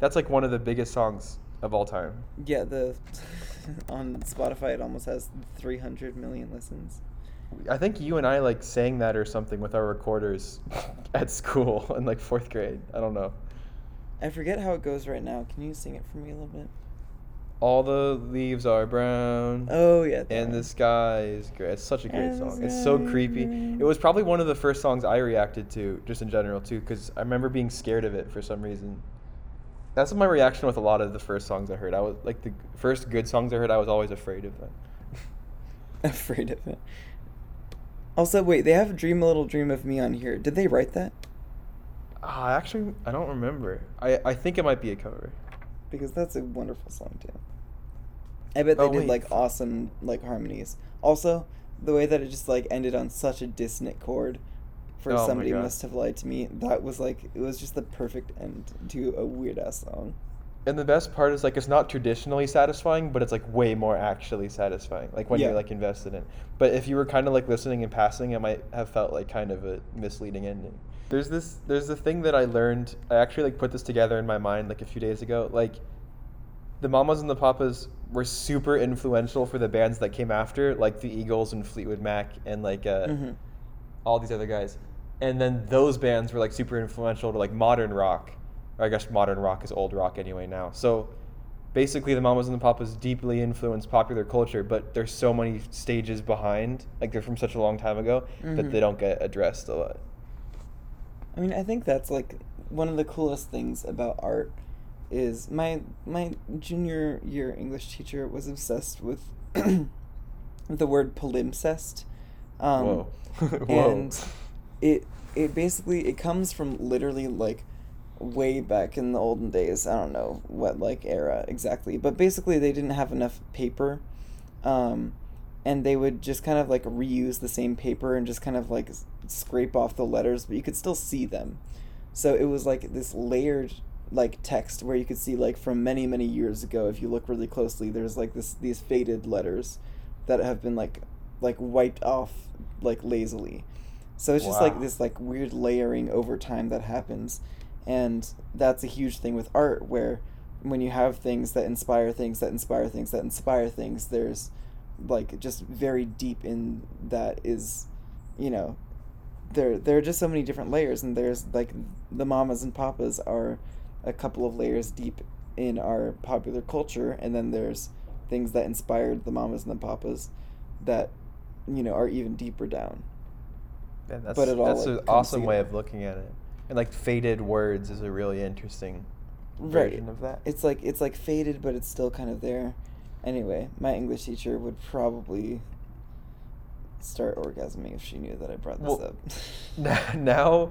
That's like one of the biggest songs of all time. Yeah, the on Spotify it almost has 300 million listens. I think you and I like sang that or something with our recorders at school in like fourth grade. I don't know. I forget how it goes right now. Can you sing it for me a little bit? All the leaves are brown. Oh yeah. And the sky is gray. It's such a great And song. It's so creepy. green. It was probably one of the first songs I reacted to, just in general too, because I remember being scared of it for some reason. That's my reaction with a lot of the first songs I heard. I was like the first good songs I heard. I was always afraid of them. afraid of it. Also, wait, they have "Dream a Little Dream of Me" on here. Did they write that? Ah, actually, I don't remember. I I think it might be a cover. Because that's a wonderful song too. I bet they Oh, did wait. like awesome like harmonies. Also, the way that it just like ended on such a dissonant chord for Oh somebody must have lied to me. That was like it was just the perfect end to a weird ass song. And the best part is like it's not traditionally satisfying, but it's like way more actually satisfying. Like when Yeah. you're like invested in. But if you were kind of like listening and passing, it might have felt like kind of a misleading ending. There's this there's the thing that I learned. I actually like put this together in my mind like a few days ago. Like the Mamas and the Papas were super influential for the bands that came after, like the Eagles and Fleetwood Mac and like uh, Mhm. all these other guys. And then those bands were like super influential to like modern rock. Or I guess modern rock is old rock anyway now. So basically the Mamas and the Papas deeply influenced popular culture, but there's so many stages behind, like they're from such a long time ago that Mhm. they don't get addressed a lot. I mean, I think that's like one of the coolest things about art is my my junior year English teacher was obsessed with the word palimpsest. Um, Whoa. Whoa. And it it basically it comes from literally like way back in the olden days. I don't know what like era exactly, but basically they didn't have enough paper. Um, and they would just kind of like reuse the same paper and just kind of like scrape off the letters, but you could still see them. So it was like this layered like text where you could see like from many many years ago if you look really closely there's like this these faded letters that have been like like wiped off like lazily. So it's just like this like weird layering over time that happens. And that's a huge thing with art where when you have things that inspire things that inspire things that inspire things, there's like just very deep in that is you know there there are just so many different layers and there's like the mamas and papas are a couple of layers deep in our popular culture and then there's things that inspired the mamas and the papas that you know are even deeper down. And that's But it all, that's an awesome way of looking at it. And like faded words is a really interesting right. version of that. it's like it's like faded but it's still kind of there. Anyway my english teacher would probably start orgasming if she knew that i brought this Well, up. now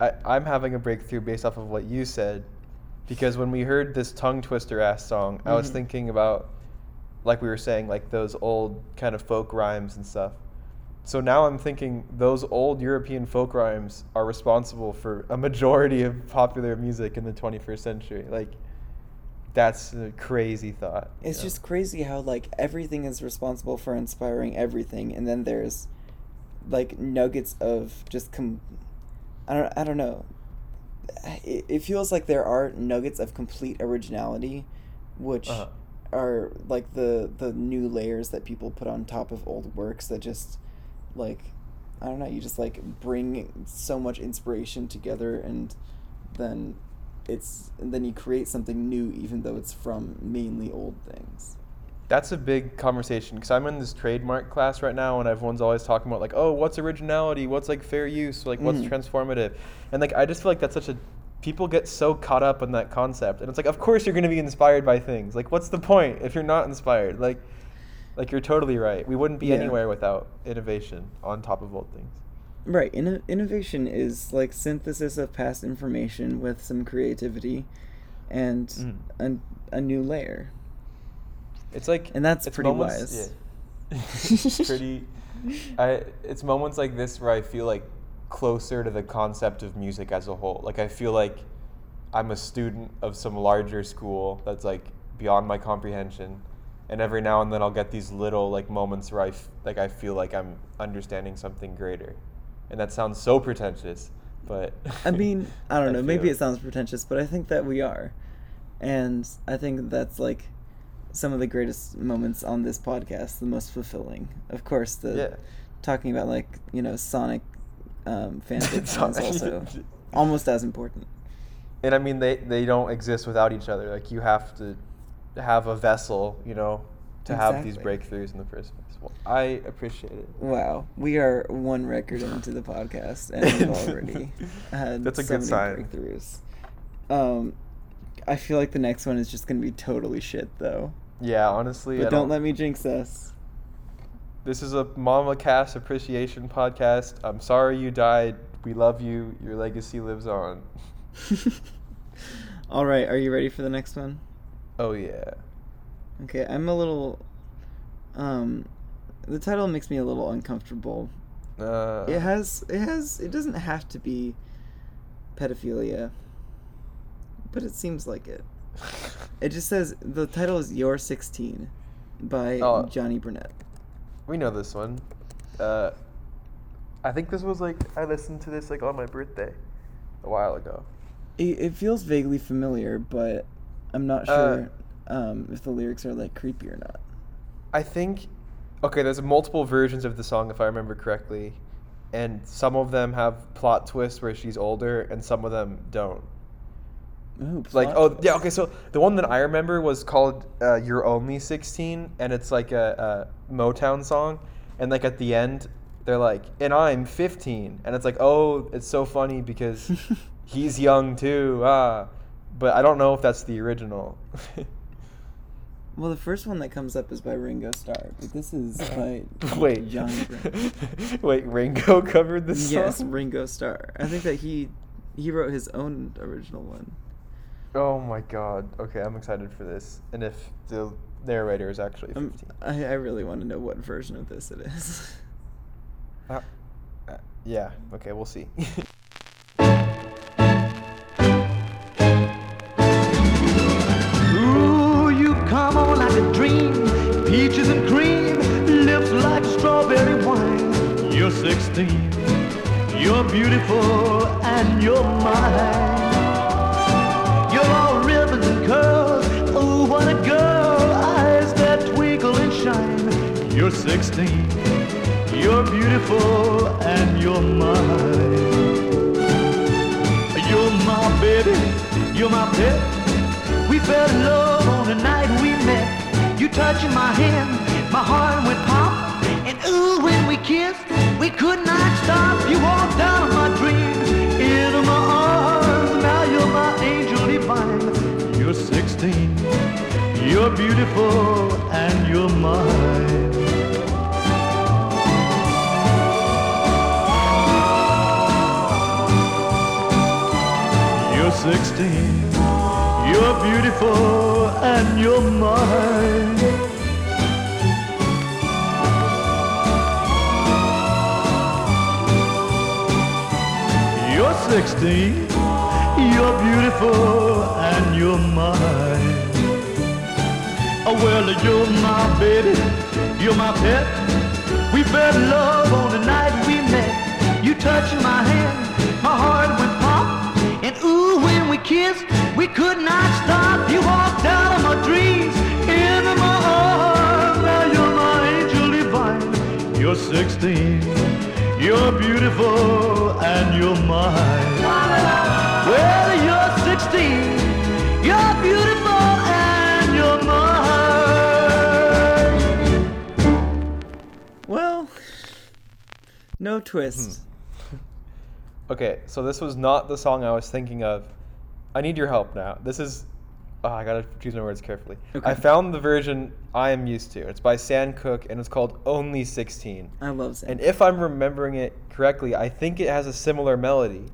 I, I'm having a breakthrough based off of what you said because when we heard this tongue twister ass song, I was Mhm. thinking about like we were saying like those old kind of folk rhymes and stuff. So now I'm thinking those old European folk rhymes are responsible for a majority of popular music in the 21st century. Like that's a crazy thought. It's know? just crazy how like everything is responsible for inspiring everything, and then there's like nuggets of just com. I don't. I don't know. It, it feels like there are nuggets of complete originality, which Uh-huh. are like the the new layers that people put on top of old works that just like I don't know. You just like bring so much inspiration together, and then it's and then you create something new even though it's from mainly old things That's a big conversation because I'm in this trademark class right now, and everyone's always talking about like, oh, what's originality? What's like fair use? Like, what's Mhm. transformative? And like, I just feel like that's such a people get so caught up in that concept, and it's like, of course you're gonna be inspired by things. Like, what's the point if you're not inspired? Like, like you're totally right. We wouldn't be Yeah. anywhere without innovation on top of old things. right Inno- innovation is like synthesis of past information with some creativity and Mm. a, a new layer It's like And that's pretty moments- wise. yeah. pretty. I it's moments like this where I feel like closer to the concept of music as a whole. Like I feel like I'm a student of some larger school that's like beyond my comprehension, and every now and then I'll get these little like moments where I f- like I feel like I'm understanding something greater, and that sounds so pretentious, but i mean i don't know maybe it sounds pretentious but i think that we are and i think that's like some of the greatest moments on this podcast the most fulfilling of course the Yeah. talking about like you know sonic um, fan fiction is also almost as important and I mean they they don't exist without each other. Like you have to have a vessel, you know, to have these breakthroughs in the first place. Well, I appreciate it. Wow, we are one record into the podcast, and we've already had That's a so good many sign. breakthroughs. Um, I feel like the next one is just gonna be totally shit, though. Yeah, honestly, But I don't let me jinx us. This is a Mama Cass appreciation podcast. I'm sorry you died. We love you. Your legacy lives on. All right, are you ready for the next one? Oh yeah. Okay, I'm a little. Um, the title makes me a little uncomfortable. Uh, It has. It has. It doesn't have to be pedophilia, but it seems like it. It just says the title is "You're 16" by Oh. Johnny Burnette. we know this one. Uh, I think this was like I listened to this like on my birthday, a while ago. It, it feels vaguely familiar, but I'm not Uh, sure um, if the lyrics are like creepy or not. I think okay, there's multiple versions of the song if I remember correctly, and some of them have plot twists where she's older, and some of them don't. Ooh, Like oh yeah okay so the one that I remember was called uh, "You're Only 16" and it's like a, a Motown song, and like at the end they're like and I'm 15 and it's like oh it's so funny because he's young too ah, but I don't know if that's the original. Well, the first one that comes up is by Ringo Starr, but this is by Wait, Johnny Burnette. wait, Ringo covered this Yes, song. Ringo Starr. I think that he he wrote his own original one. Oh my god. Okay, I'm excited for this. And if the narrator is actually Um, 15. I, I really want to know what version of this it is. Uh, uh, yeah, okay, we'll see. 16. You're beautiful and you're mine. You're my baby. You're my pet. We fell in love on the night we met. You touching my hand, my heart went pop. And ooh, when we kissed, we could not stop. You walked out of my dreams, into my arms. Now you're my angel divine. You're 16, you're beautiful, and you're mine. You're 16. You're beautiful and you're mine. You're 16. You're beautiful and you're mine. Oh, well, you're my baby. You're my pet. We fell in love on the night we met. You touching my hand, we could not stop. You walked out of my dreams, into my arms. Now you're my angel divine. You're 16, you're beautiful, and you're mine. Well, you're 16, you're beautiful, and you're mine. well, no twist. Hmm. okay, so this was not the song I was thinking of. I need your help now. This is. Oh, I gotta choose my words carefully. Okay. I found the version I am used to. It's by Sam Cooke and it's called Only 16. I love Sam. And if I'm remembering it correctly, I think it has a similar melody.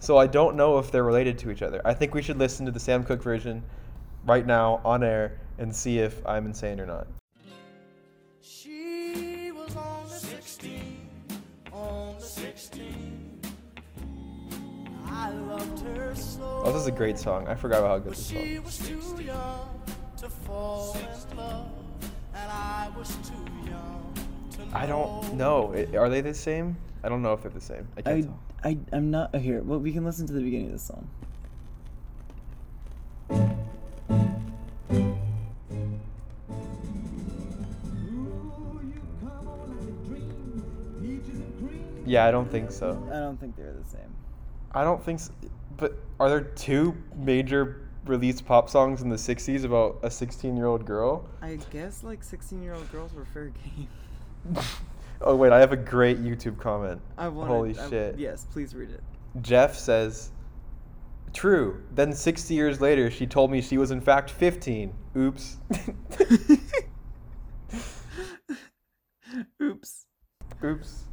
So I don't know if they're related to each other. I think we should listen to the Sam Cooke version right now on air and see if I'm insane or not. Oh, this is a great song. I forgot about how good this song. was too young to fall in love, and I was too young I don't know. Are they the same? I don't know if they're the same. I can't I, tell. I, I'm not here. Well, we can listen to the beginning of the song. Yeah, I don't think so. I don't think they're the same. I don't think so. But are there two major released pop songs in the 60s about a 16 year old girl? I guess like 16 year old girls were fair game. Oh, wait, I have a great YouTube comment. I want. Holy shit. Yes, please read it. Jeff says, True. Then 60 years later, she told me she was in fact 15. Oops. Oops. Oops.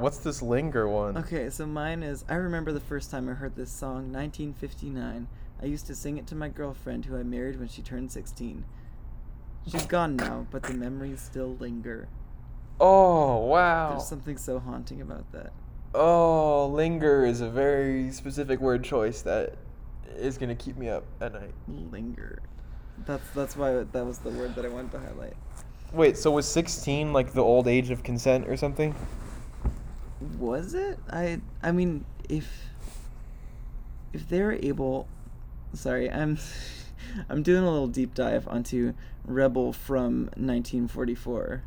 What's this linger one? Okay, so mine is I remember the first time I heard this song, 1959. I used to sing it to my girlfriend who I married when she turned 16. She's gone now, but the memories still linger. Oh wow. There's something so haunting about that. Oh, linger is a very specific word choice that is gonna keep me up at night. Linger. That's that's why that was the word that I wanted to highlight. Wait, so was 16 like the old age of consent or something? Was it? I I mean, if if they're able, sorry, I'm I'm doing a little deep dive onto Rebel from 1944,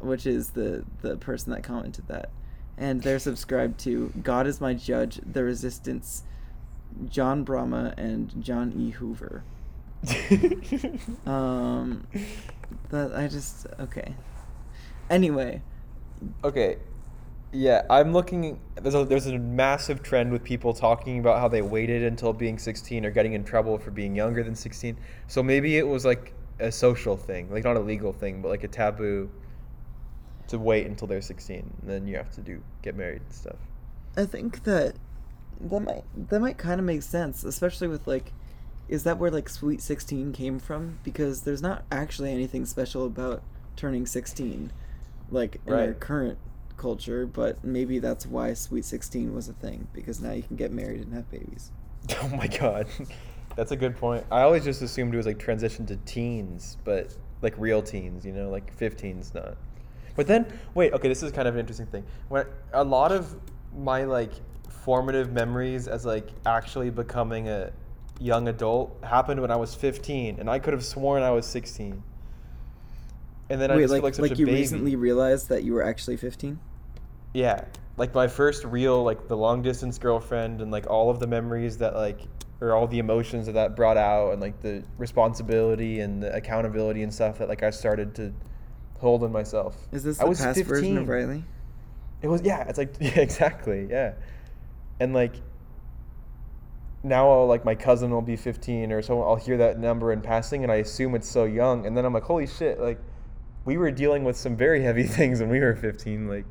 which is the the person that commented that, and they're subscribed to God is my judge, The Resistance, John Brahma, and John E. Hoover. Um, that I just okay. Anyway, Okay. Yeah, I'm looking. There's a there's a massive trend with people talking about how they waited until being 16 or getting in trouble for being younger than 16. So maybe it was like a social thing, like not a legal thing, but like a taboo to wait until they're 16, and then you have to do get married and stuff. I think that that might that might kind of make sense, especially with like, is that where like Sweet Sixteen came from? Because there's not actually anything special about turning sixteen, like in our current culture. But maybe that's why Sweet Sixteen was a thing because now you can get married and have babies. Oh my god, that's a good point. I always just assumed it was like transition to teens, but like real teens, you know, like 15's not. But then, wait, okay, this is kind of an interesting thing. When a lot of my like formative memories as like actually becoming a young adult happened when I was 15, and I could have sworn I was 16. And then I just like feel like like you baby. recently realized that you were actually fifteen? Yeah, like my first real like the long distance girlfriend and like all of the memories that like or all the emotions that that brought out and like the responsibility and the accountability and stuff that like I started to hold in myself. Is this I the was past version of 15. Riley? It was yeah, it's like yeah, exactly, yeah. And like now I'll, like my cousin will be 15 or so I'll hear that number in passing and I assume it's so young and then I'm like holy shit, like we were dealing with some very heavy things when we were 15 like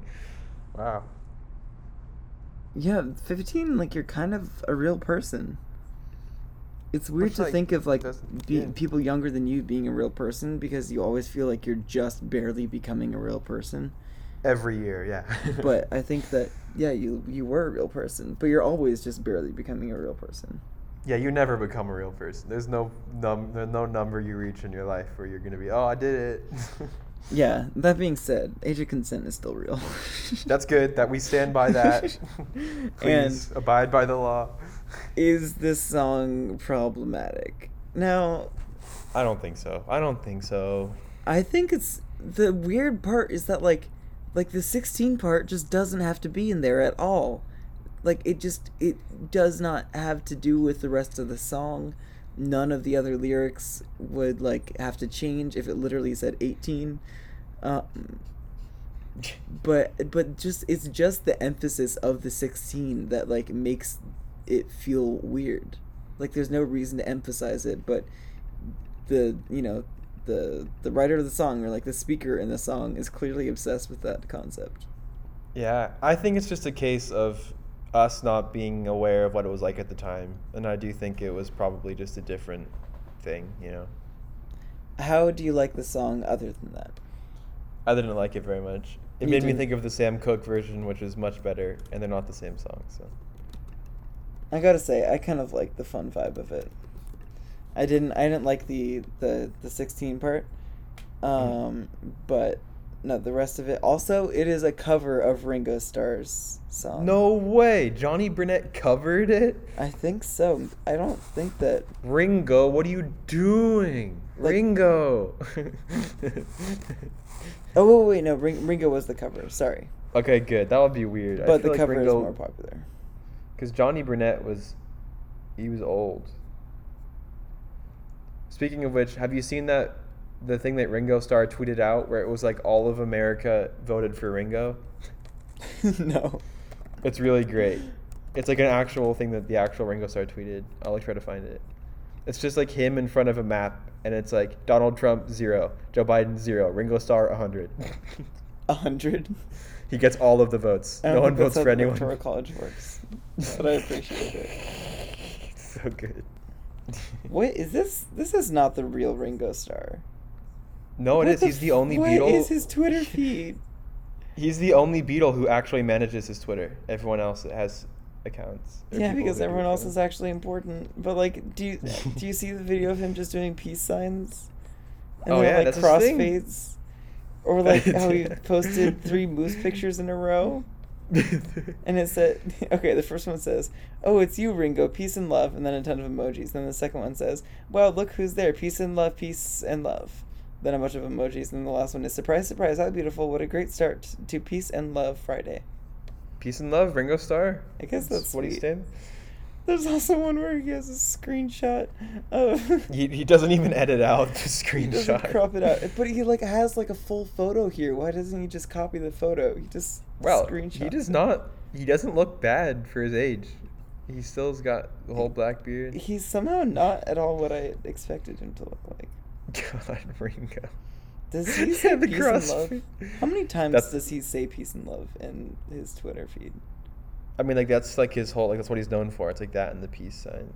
wow. Yeah, 15, like, you're kind of a real person. It's weird Which, to like, think of, like, be, yeah. people younger than you being a real person because you always feel like you're just barely becoming a real person. Every year, yeah. But I think that, yeah, you, you were a real person, but you're always just barely becoming a real person. yeah, you never become a real person. There's no num there's no number you reach in your life where you're gonna be, oh, I did it. Yeah, that being said, age of consent is still real. That's good that we stand by that. Please abide by the law. Is this song problematic? Now, I don't think so. I don't think so. I think it's the weird part is that like like the 16 part just doesn't have to be in there at all. Like it just it does not have to do with the rest of the song. None of the other lyrics would like have to change if it literally said 18. Um, but but just it's just the emphasis of the 16 that like makes it feel weird. Like there's no reason to emphasize it, but the you know the the writer of the song or like the speaker in the song is clearly obsessed with that concept. Yeah, I think it's just a case of us not being aware of what it was like at the time, and I do think it was probably just a different thing, you know. How do you like the song other than that? I didn't like it very much. It You made me didn't? think of the Sam Cooke version, which is much better, and they're not the same song. So I gotta say, I kind of like the fun vibe of it. I didn't I didn't like the the the 16 part. Um but no, the rest of it. Also, it is a cover of Ringo Starr's song. no way, Johnny Burnette covered it. I think so. I don't think that Ringo, what are you doing, Like- Ringo? Oh wait, wait, no, Ring, Ringo was the cover. Sorry. okay, good. That would be weird. But the like cover is more popular. Because Johnny Burnett was, he was old. Speaking of which, have you seen that, the thing that Ringo Starr tweeted out where it was like all of America voted for Ringo? no. It's really great. It's like an actual thing that the actual Ringo Starr tweeted. I'll like try to find it. It's just like him in front of a map, and it's like Donald Trump zero, Joe Biden zero, Ringo Starr hundred. A hundred. he gets all of the votes. No one votes for anyone. Electoral college works. But I appreciate it. so good. Wait, is this? This is not the real Ringo Starr. No, it What is. the He's the only what Beatle. is his Twitter feed? He's the only Beatle who actually manages his Twitter. Everyone else has accounts. yeah, because who do it everyone else is actually important. But like, do you do you see the video of him just doing peace signs? And Oh, they're, yeah, like that's crossfades. Or like how he posted three moose pictures in a row. And it said, okay, the first one says, "Oh, it's you, Ringo. Peace and love," and then a ton of emojis. Then the second one says, "Wow, look who's there. Peace and love, peace and love." Then a bunch of emojis. And the last one is, "Surprise, surprise! How beautiful! What a great start to Peace and Love Friday." Peace and love, Ringo Starr. I guess that's what he sweet. stand. There's also one where he has a screenshot of. He, he doesn't even edit out the He doesn't screenshot. crop it out, but he like has like a full photo here. Why doesn't he just copy the photo? He just Well, screenshot. he does not. He doesn't look bad for his age. He still's got the whole black beard. He's somehow not at all what I expected him to look like. God, Ringo. Does he say the peace cross and love? feed. How many times That's- does he say peace and love in his Twitter feed? I mean, like that's like his whole like that's what he's known for. It's like that and the peace sign.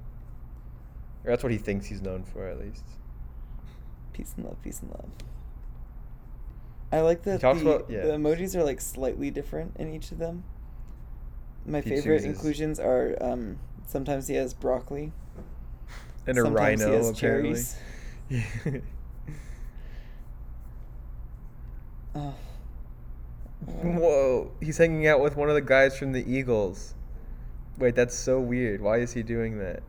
Or that's what he thinks he's known for, at least. Peace and love, peace and love. I like that the, about- yeah. the emojis are like slightly different in each of them. My He favorite chooses- inclusions are um, sometimes he has broccoli, And a sometimes rhino, he has apparently. cherries. Oh. Whoa, he's hanging out with one of the guys from the Eagles. Wait, that's so weird. Why is he doing that?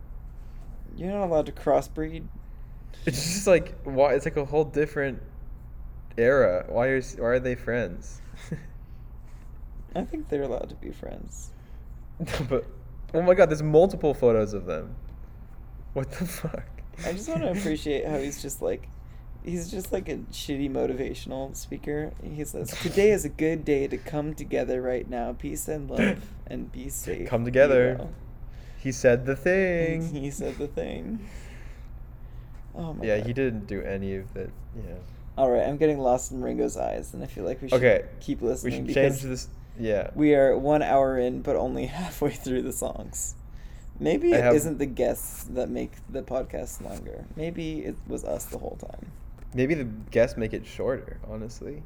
You're not allowed to crossbreed. It's just like why? It's like a whole different era. Why are why are they friends? I think they're allowed to be friends. but oh my god, there's multiple photos of them. What the fuck? I just want to appreciate how he's just like, he's just like a shitty motivational speaker. He says, "Today is a good day to come together right now. Peace and love, and be safe. Come together. well." He said the thing. he said the thing. Oh my Yeah, god. he didn't do any of that. Yeah. All right, I'm getting lost in Ringo's eyes, and I feel like we should Okay. keep listening. We should change this. Yeah. we are one hour in, but only halfway through the songs. Maybe I it have- not the guests that make the podcast longer. Maybe it was us the whole time. Maybe the guests make it shorter. Honestly.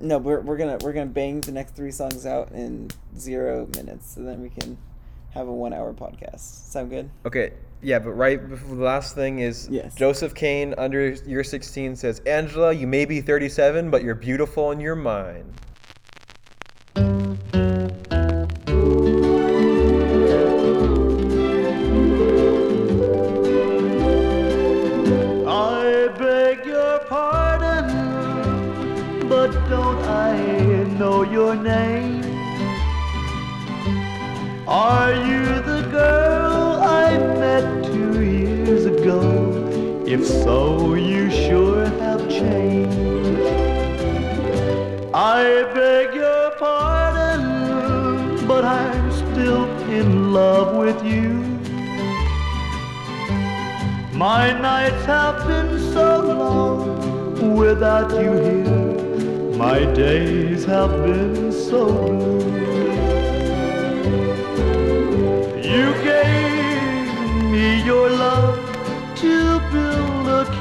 No, we're, we're gonna we're gonna bang the next three songs out in zero minutes, so then we can have a one hour podcast. Sound good? Okay, yeah, but right before the last thing is Yes. Joseph Kane under year 16 says, Angela, you may be 37, but you're beautiful in your mind. So, you sure have changed. I beg your pardon, but I'm still in love with you. My nights have been so long without you here. My days have been so blue. You gave me your love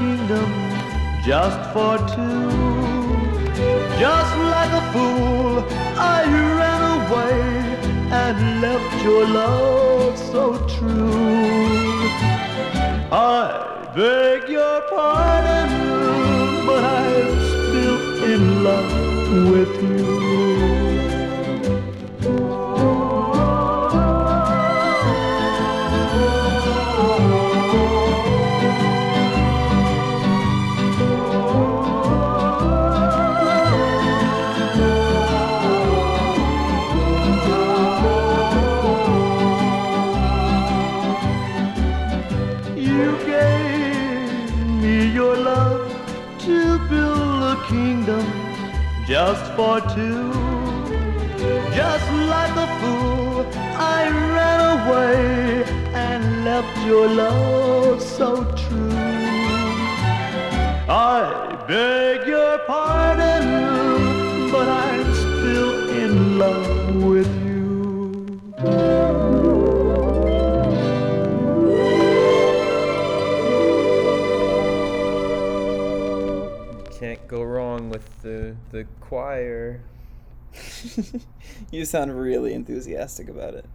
kingdom just for two. Just like a fool, I ran away and left your love so true. I beg your pardon, but I'm still in love with you. You for two. Just like a fool, I ran away and left your love so true. I beg your pardon, the the choir. you sound really enthusiastic about it.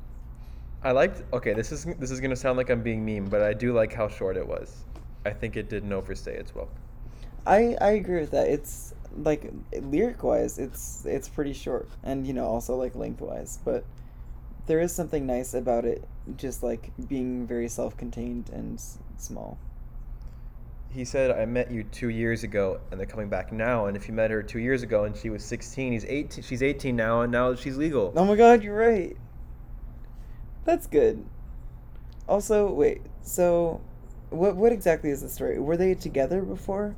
I liked. Okay, this is this is gonna sound like I'm being mean, but I do like how short it was. I think it didn't overstay its welcome. I I agree with that. It's like lyric wise, it's it's pretty short, and you know also like length wise, but there is something nice about it, just like being very self contained and s- small. He said, "I met you two years ago, and they're coming back now. And if you met her two years ago and she was 16, he's 18. She's 18 now, and now she's legal." Oh my god, you're right. That's good. Also, wait. So, what what exactly is the story? Were they together before?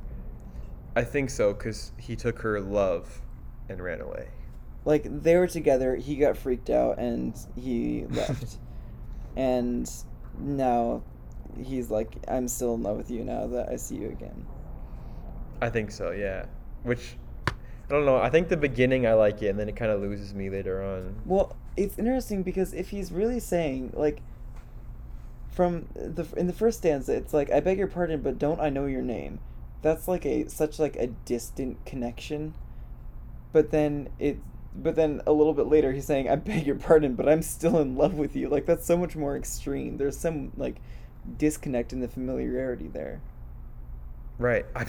I think so, cause he took her love, and ran away. Like they were together. He got freaked out and he left. and now he's like, I'm still in love with you now that I see you again. I think so, yeah. Which I don't know. I think the beginning I like it, and then it kind of loses me later on. Well, it's interesting because if he's really saying like from the in the first stanza, it's like I beg your pardon, but don't I know your name? That's like a such like a distant connection. But then it but then a little bit later he's saying I beg your pardon, but I'm still in love with you. Like that's so much more extreme. There's some like disconnect in the familiarity there. Right. I'm.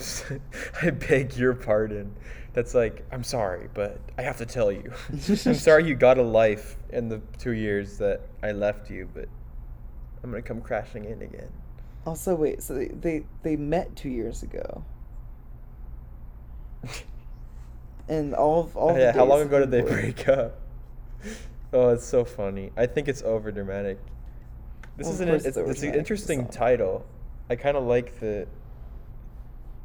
I beg your pardon. That's like I'm sorry, but I have to tell you. I'm sorry you got a life in the two years that I left you, but I'm gonna come crashing in again. Also, wait. So they they, they met two years ago, and all of all. yeah. How long ago did they break up? Oh, it's so funny. I think it's over dramatic. This Well, is an it's, it's an interesting title. I kind of like the.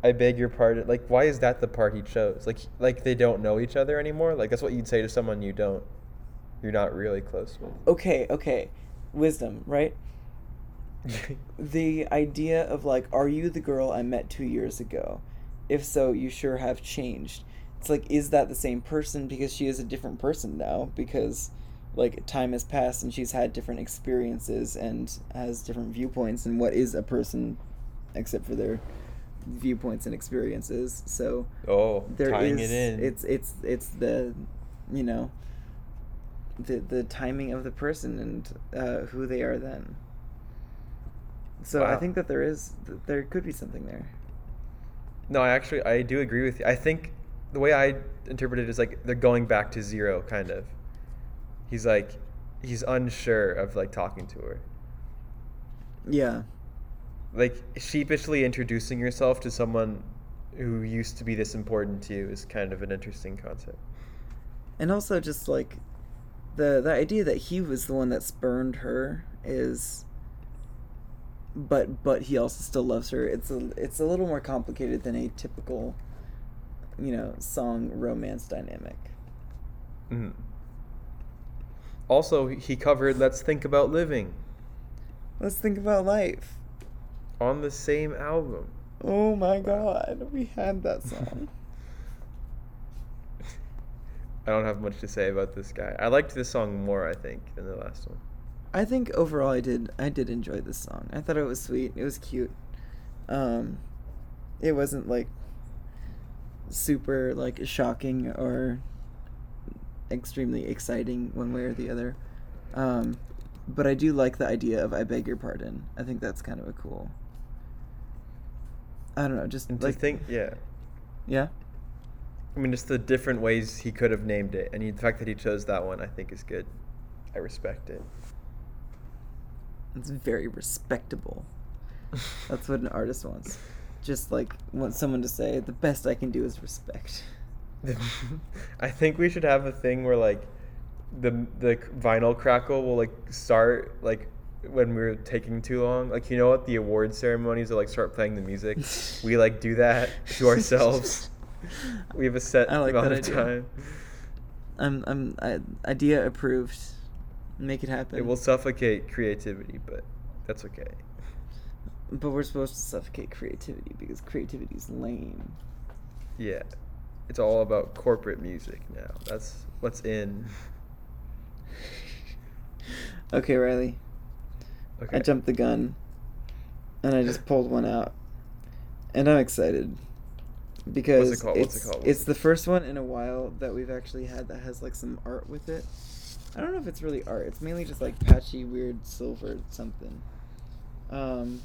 I beg your pardon. Like, why is that the part he chose? Like, like they don't know each other anymore. Like that's what you'd say to someone you don't, you're not really close with. Okay, okay, wisdom, right? the idea of like, are you the girl I met two years ago? If so, you sure have changed. It's like, is that the same person? Because she is a different person now. Because like time has passed and she's had different experiences and has different viewpoints. And what is a person, except for their viewpoints and experiences? So oh, there tying is- it in. It's it's it's the, you know. The the timing of the person and uh, who they are then. So I think that there is th- there could be something there. No, I actually I do agree with you. I think the way I interpret it is like they're going back to zero, kind of. He's like, he's unsure of like talking to her, Yeah. like sheepishly introducing yourself to someone who used to be this important to you is kind of an interesting concept. And also just like the the idea that he was the one that spurned her is but but he also still loves her. It's a it's a little more complicated than a typical you know, song romance dynamic. Mhm. Also, he covered "Let's Think About Living" Let's think about life. on the same album. Oh my god, we had that song. I don't have much to say about this guy. I liked this song more, I think, than the last one. I think overall I did I did enjoy this song. I thought it was sweet. It was cute. Um it wasn't like super like shocking or extremely exciting one way or the other. Um but I do like the idea of I beg your pardon. I think that's kind of a cool. I don't know, just And like think, yeah. Yeah. I mean, just the different ways he could have named it, and the fact that he chose that one, I think, is good. I respect it. It's very respectable. That's what an artist wants. Just like wants someone to say, the best I can do is respect. I think we should have a thing where like the the vinyl crackle will like start like when we're taking too long. Like you know what the award ceremonies will like start playing the music. we like do that to ourselves. we have a set I like amount that of idea. time. I'm I'm I, idea approved. Make it happen. It will suffocate creativity, but that's okay. But we're supposed to suffocate creativity because creativity is lame. Yeah. It's all about corporate music now. That's what's in. Okay, Riley. Okay. I jumped the gun, and I just pulled one out, and I'm excited. because called? What's it it's called? What's it's it the first one in a while that we've actually had that has like some art with it. I don't know if it's really art. It's mainly just like patchy, weird silver something. Um,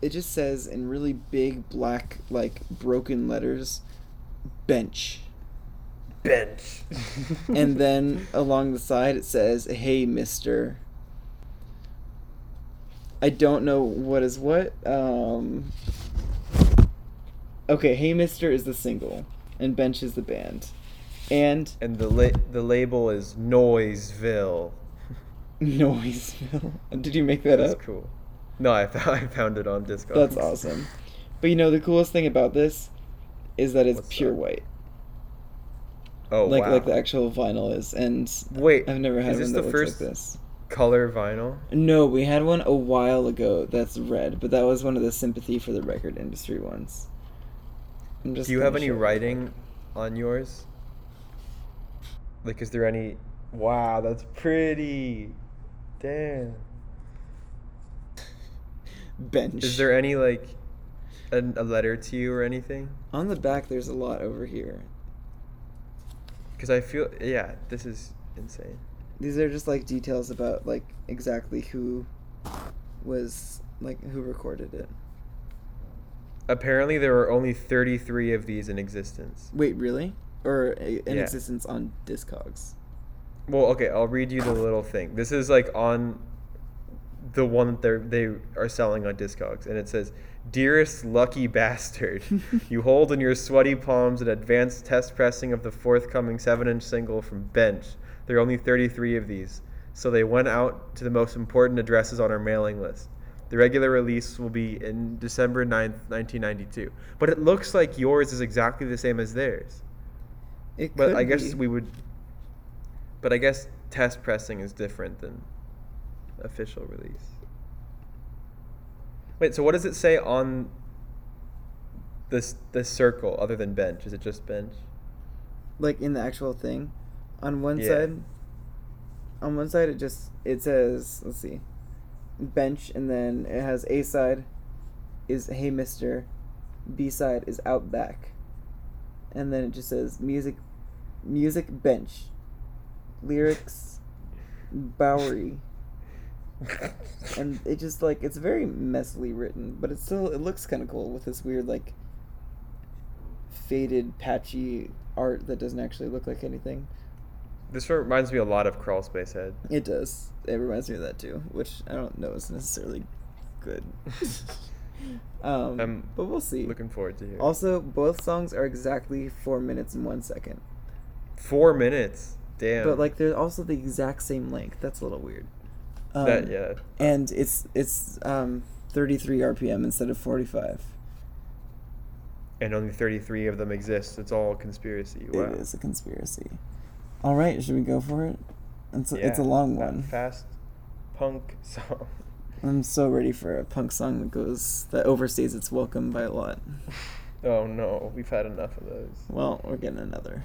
it just says in really big black, like broken letters, bench. Bench. and then along the side it says, "Hey, Mister." I don't know what is what. Um, okay, "Hey, Mister" is the single, and "Bench" is the band, and and the la- the label is Noiseville. Noiseville. Did you make that up? That's up? cool. No, I found, I found it on Discogs. That's awesome. But you know the coolest thing about this is that it's What's pure that? white, Oh like wow. like the actual vinyl is. And Wait, I've never had is one this that the looks first like this. color vinyl? No, we had one a while ago that's red, but that was one of the sympathy for the record industry ones. I'm just Do you have any writing on yours? Like, is there any? Wow, that's pretty. Damn. Bench? Is there any like a, a letter to you or anything? on the back? There's a lot over here. Because I feel yeah, this is insane. These are just like details about like exactly who was like who recorded it. Apparently, there were only 33 of these in existence. Wait, really? Or in Yeah. existence on Discogs? Well, okay, I'll read you the little thing. This is like on the one that they're they are selling on Discogs, and it says, "Dearest lucky bastard, you hold in your sweaty palms an advanced test pressing of the forthcoming seven-inch single from Bench. There are only 33 of these, so they went out to the most important addresses on our mailing list. The regular release will be in December 9th, 1992. But it looks like yours is exactly the same as theirs. It But I guess be. we would. But I guess test pressing is different than official release. Wait, so what does it say on this this circle other than bench? Is it just bench? like in the actual thing on one Yeah. side on one side it just it says let's see bench and then it has a side is hey mister b side is out back and then it just says music music bench lyrics bowery and it just like it's very messily written but it still it looks kind of cool with this weird like faded patchy art that doesn't actually look like anything This reminds me a lot of Crawl Space Head. it does it reminds me of that too which i don't know is necessarily good um I'm but we'll see Looking forward to hearing. also both songs are exactly four minutes and one second Four minutes. Damn. but like they're also the exact same length that's a little weird um, that yeah. and it's it's um 33 rpm instead of 45 And only 33 of them exist. It's all conspiracy. Wow. It is a conspiracy. All right, should we go for it? It's a, it's a long one. Fast punk song. I'm so ready for a punk song that goes that overstays its welcome by a lot. Oh no, we've had enough of those. Well, we're getting another.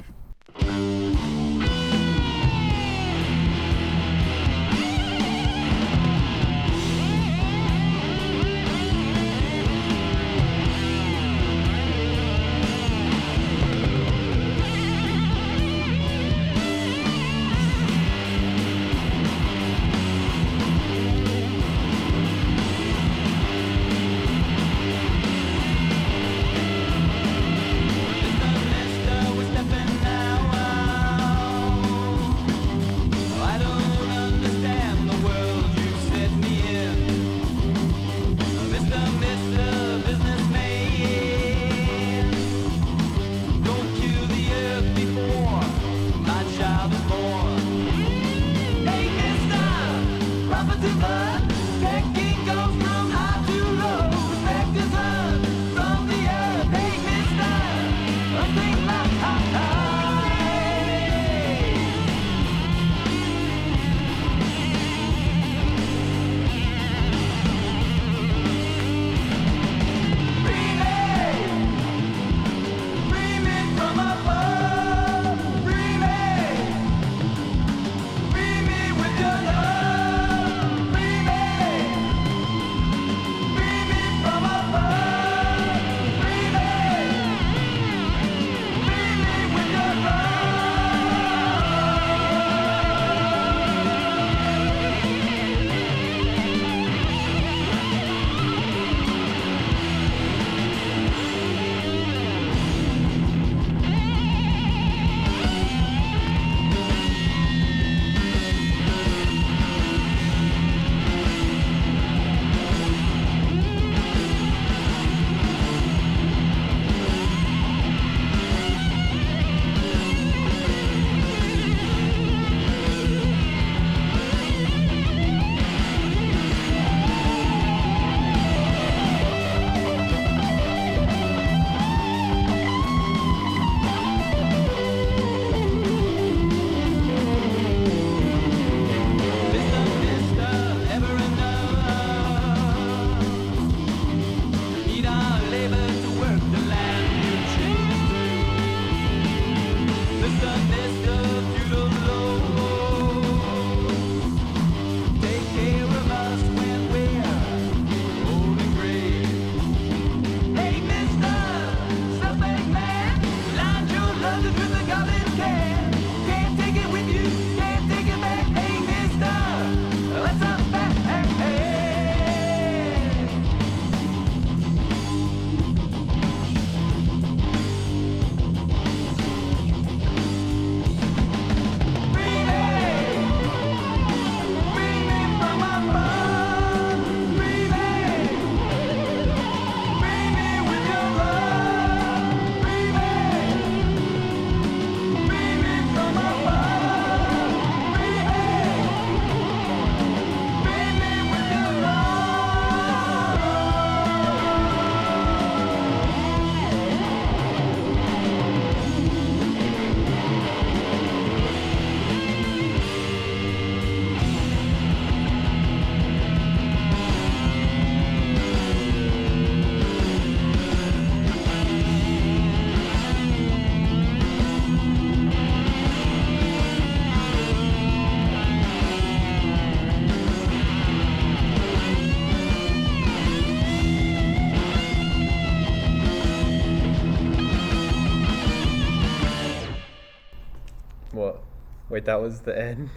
Wait, that was the end.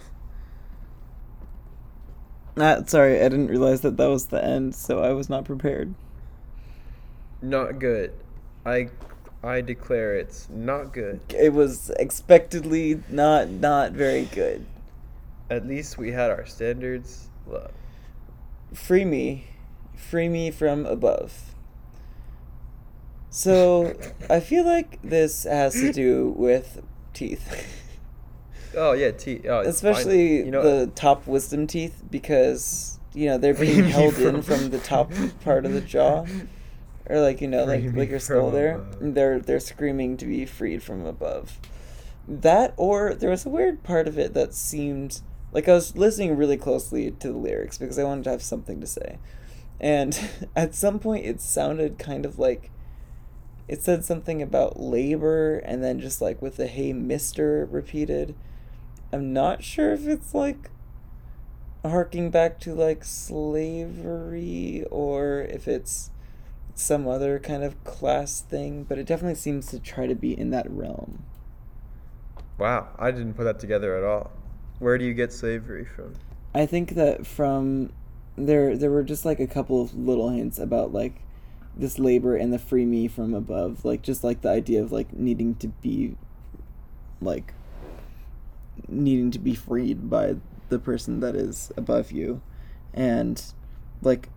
Ah, sorry, I didn't realize that that was the end, so I was not prepared. Not good. I I declare it's not good. It was expectedly not not very good. At least we had our standards low. Free me, free me from above. So I feel like this has to do with teeth. Oh yeah, teeth. Oh, especially you know the top wisdom teeth because you know they're being held in from- from the top part of the jaw. Or like you know like like your skull there. above. they're they're screaming to be freed from above. That or there was a weird part of it that seemed like i was listening really closely to the lyrics because i wanted to have something to say. And at some point it sounded kind of like it said something about labor and then just like with the hey mister repeated i'm not sure if it's like harking back to like slavery or if it's some other kind of class thing but it definitely seems to try to be in that realm Wow, I didn't put that together at all. Where do you get slavery from? I think that from there there were just like a couple of little hints about like this labor and the free me from above, like just like the idea of like needing to be like needing to be freed by the person that is above you and like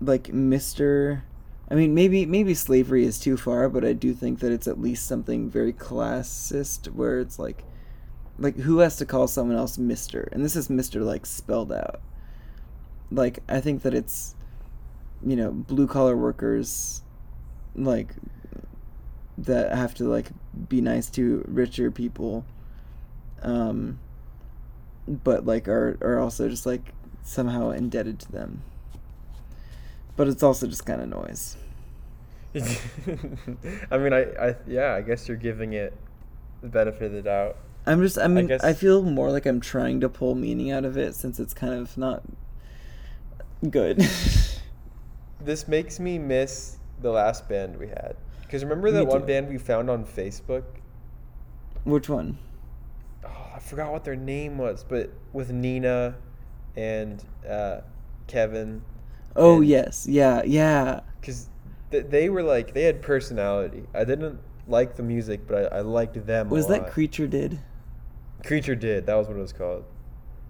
like Mr. I mean maybe maybe slavery is too far, but I do think that it's at least something very classist where it's like like who has to call someone else Mister? And this is Mister like spelled out. Like I think that it's you know blue collar workers like that have to like be nice to richer people um but like are are also just like somehow indebted to them but it's also just kind of noise I mean, I, I, yeah, I guess you're giving it the benefit of the doubt. i'm just i mean I, guess- feel more like i'm trying to pull meaning out of it since it's kind of not good This makes me miss the last band we had. Because remember that one band we found on Facebook? which one I forgot what their name was, but with Nina and uh, Kevin. oh and- yes yeah yeah Because th- they were like, they had personality. I didn't like the music, but I, I liked them was that creature did Creature did. That was what it was called.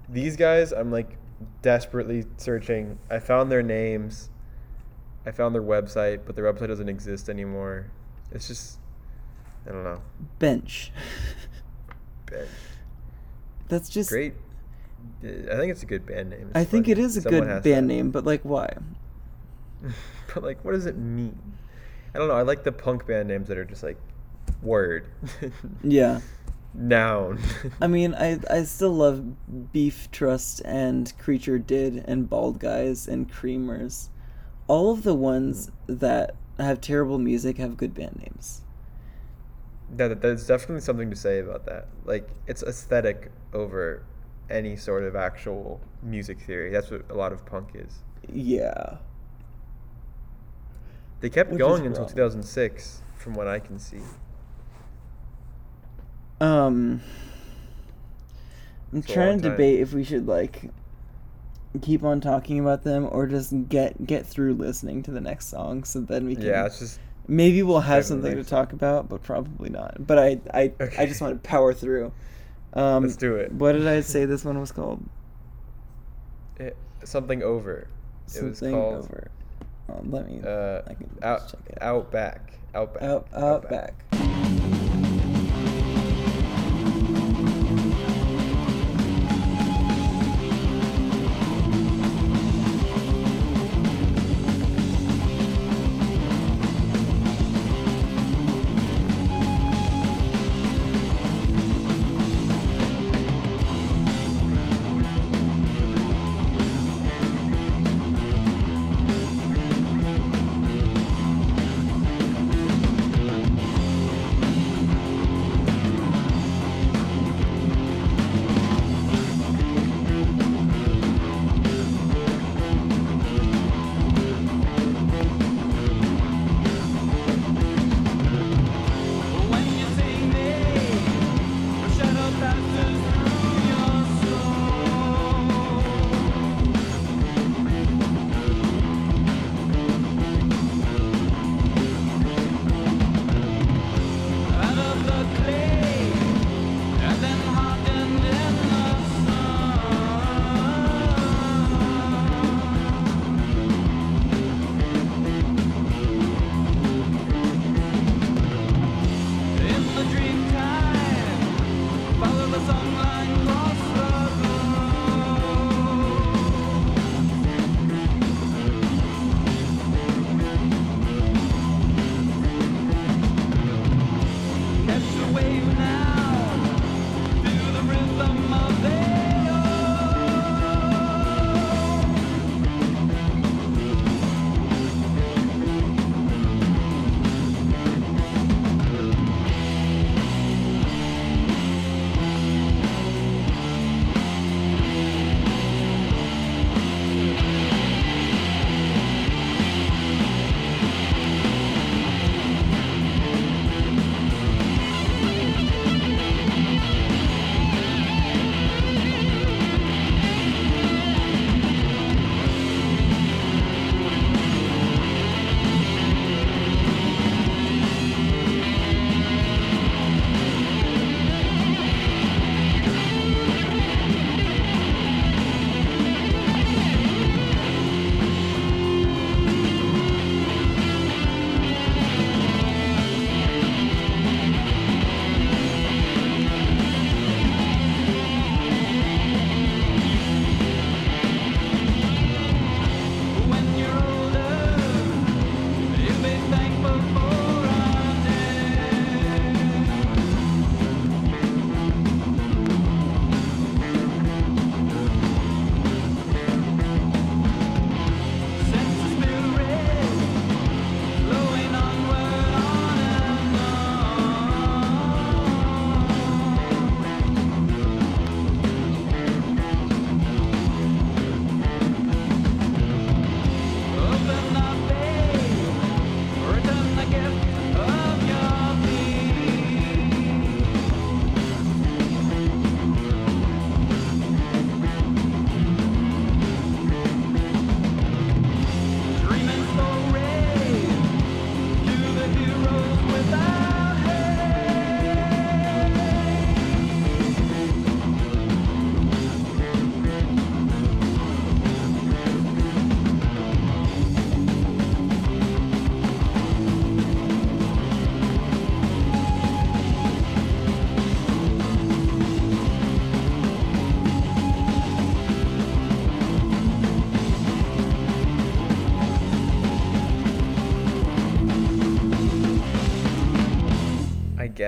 These guys, I'm like desperately searching. I found their names. I found their website, but their website doesn't exist anymore. It's just, I don't know. bench Bench. That's just Great. I think it's a good band name. It's i think it is a Someone good band name but like why but like, what does it mean? I don't know. I like the punk band names that are just like word. yeah Noun. I mean, I I still love Beef Trust and Creature Did and Bald Guys and Creamers. All of the ones hmm. that have terrible music have good band names. that, there's definitely something to say about that. Like, it's aesthetic over any sort of actual music theory. That's what a lot of punk is. Yeah. They kept Which going until wrong. 2006, from what I can see. Um I'm It's trying to debate if we should like keep on talking about them or just get get through listening to the next song so then we can Yeah, it's just maybe we'll have Straight to the something to talk about but probably not but i i, I just want to power through um Let's do it. what did i say this one was called eh, something over. It was something called over um, let me uh, I can out, check it Outback. Outback. out out back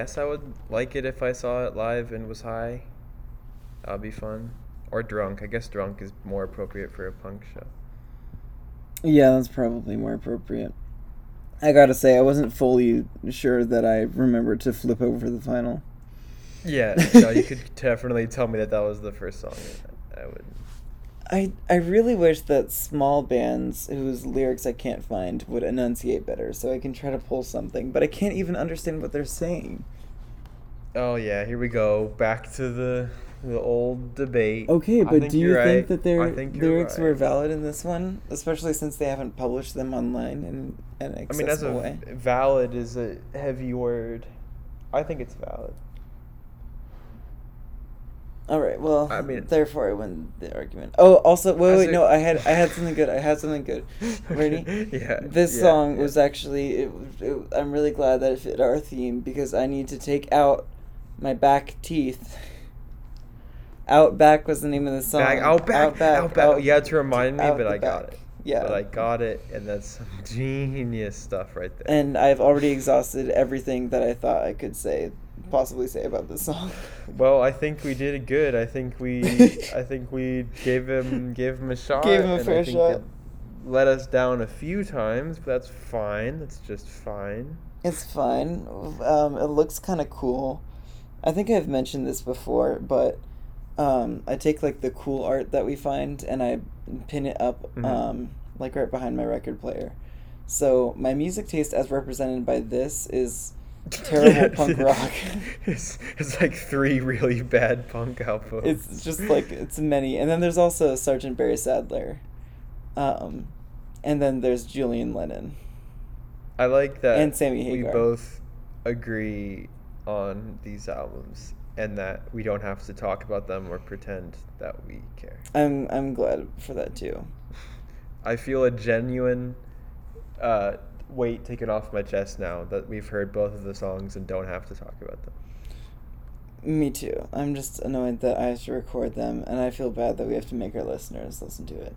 guess I would like it if I saw it live and was high. That'd be fun. Or drunk. I guess drunk is more appropriate for a punk show. Yeah, that's probably more appropriate. I gotta say, I wasn't fully sure that I remembered to flip over the final. Yeah, no, you could definitely tell me that that was the first song. I would. I I really wish that small bands whose lyrics I can't find would enunciate better, so I can try to pull something. But I can't even understand what they're saying. Oh yeah, here we go. Back to the the old debate. Okay, but think do you you're think that their I think you're lyrics were valid in this one, especially since they haven't published them online in an I mean, that's a way? valid is a heavy word. I think it's valid. All right. Well, I mean- therefore, I win the argument. Oh, also, wait, wait, no, I had, I had something good. I had something good. Ready? yeah. This yeah, song yeah. was actually. It, it, I'm really glad that it fit our theme because I need to take out my back teeth. Outback was the name of the song. Back, outback, Outback. outback. out- you had to remind me, but I got it. Yeah. But I got it, and that's some genius stuff right there. And I've already exhausted everything that I thought I could say, possibly say about this song. well, I think we did it good. I think we, I think we gave him, gave him a shot. Gave him a fair shot. Let us down a few times, but that's fine. That's just fine. It's fine. Um, it looks kind of cool. I think I've mentioned this before, but um, I take like the cool art that we find and I pin it up Mhm. um, like right behind my record player. So my music taste, as represented by this, is terrible punk rock. It's, it's like three really bad punk albums. It's just like it's many, and then there's also Sergeant Barry Sadler, um, and then there's Julian Lennon. I like that And Sammy Hagar. we both agree on these albums and that we don't have to talk about them or pretend that we care. I'm I'm glad for that too. I feel a genuine uh, weight taken off my chest now that we've heard both of the songs and don't have to talk about them. Me too. I'm just annoyed that I have to record them, and I feel bad that we have to make our listeners listen to it.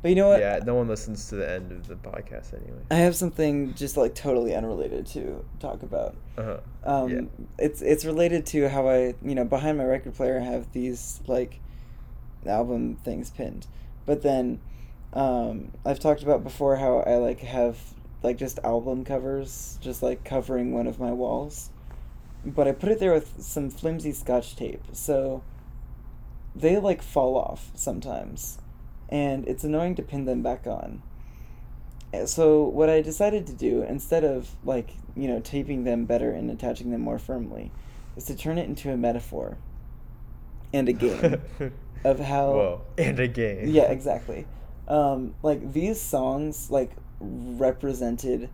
But you know what? Yeah, no one listens to the end of the podcast anyway. I have something just like totally unrelated to talk about. Uh-huh. Um, Yeah. it's it's related to how I you know behind my record player I have these like album things pinned, but then um, I've talked about before how I like have like just album covers just like covering one of my walls, but I put it there with some flimsy scotch tape, so they like fall off sometimes, and it's annoying to pin them back on. Uh, So what I decided to do instead of like you know taping them better and attaching them more firmly, is to turn it into a metaphor. And a game of how. Whoa. And a game. Yeah, exactly. Um, like these songs like represented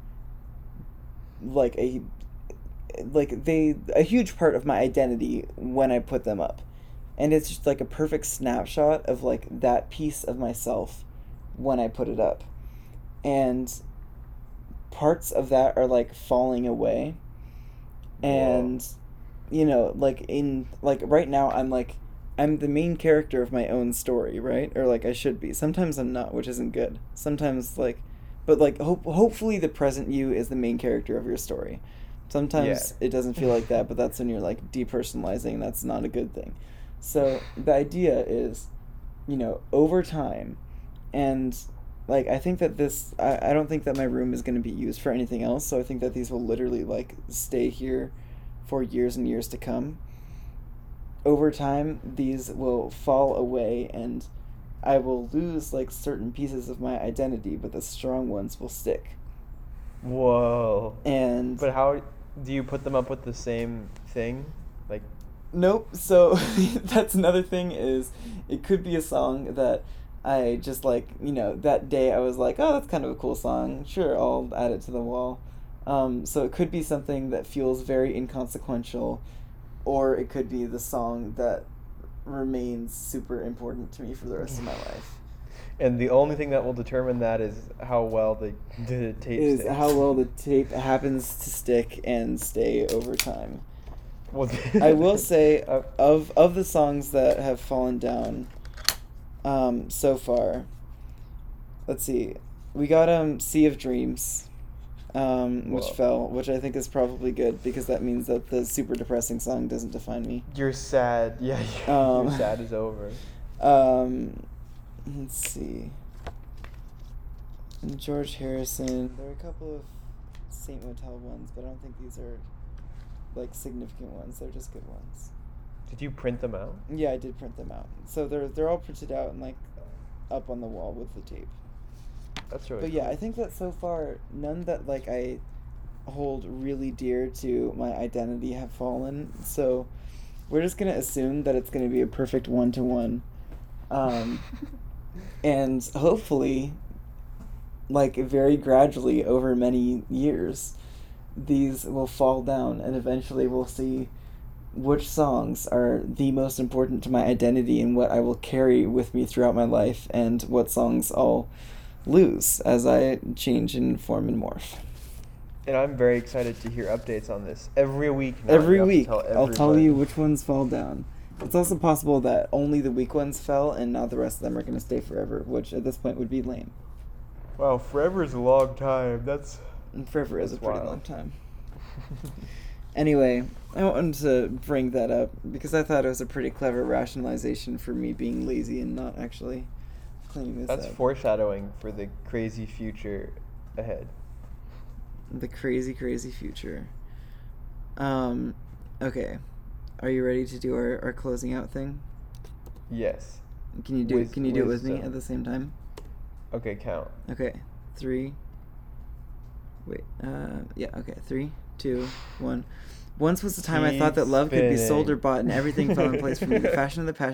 like a like they a huge part of my identity when I put them up. And it's just like a perfect snapshot of like that piece of myself when I put it up. And parts of that are like falling away. And you know, like in like right now I'm like I'm the main character of my own story, right? Or like I should be. Sometimes I'm not, which isn't good. Sometimes like but like hope hopefully the present you is the main character of your story. Sometimes Yeah. it doesn't feel like that, but that's when you're like depersonalizing, that's not a good thing. So the idea is, you know, over time and like I think that this I, I don't think that my room is gonna be used for anything else, so I think that these will literally like stay here for years and years to come over time these will fall away and I will lose like certain pieces of my identity, but the strong ones will stick. Whoa. And But how do you put them up with the same thing? Like nope. So that's another thing is it could be a song that I just like you know that day I was like oh that's kind of a cool song sure I'll add it to the wall. Um, so it could be something that feels very inconsequential, or it could be the song that remains super important to me for the rest of my life. and the only thing that will determine that is how well the, the tape is sticks. how well the tape happens to stick and stay over time. Well, I will say uh, of of the songs that have fallen down um, so far. Let's see, we got um "Sea of Dreams." um, which Whoa. fell, which I think is probably good because that means that the super depressing song doesn't define me. You're sad. Yeah, you're, Um, your sad is over. Um, let's see. George Harrison. There are a couple of Saint Motel ones, but I don't think these are like significant ones. They're just good ones. Did you print them out? Yeah, I did print them out. So they're they're all printed out and like up on the wall with the tape. That's really. But yeah. I think that so far none that like I hold really dear to my identity have fallen. So we're just gonna assume that it's gonna be a perfect one to one. Um and hopefully like very gradually over many years these will fall down and eventually we'll see which songs are the most important to my identity and what I will carry with me throughout my life and what songs I'll lose as I change and form and morph. And I'm very excited to hear updates on this every week. Now. Every You have to week, tell I'll tell you which ones fall down. It's also possible that only the weak ones fell and now the rest of them are going to stay forever, which at this point would be lame. Wow, forever is a long time. That's. And forever is a pretty wild. long time. Anyway, I wanted to bring that up because I thought it was a pretty clever rationalization for me being lazy and not actually cleaning this That's up. foreshadowing for the crazy future ahead. the crazy, crazy future. Um, okay. Are you ready to do our, our closing out thing? Yes. Can you do Wis- Can you do it with me at the same time? Okay, count. Okay, three. Wait, uh, yeah, okay, three, two, one. Once was the time I thought that love could be sold or bought, and everything fell in place for me. The fashion of the passion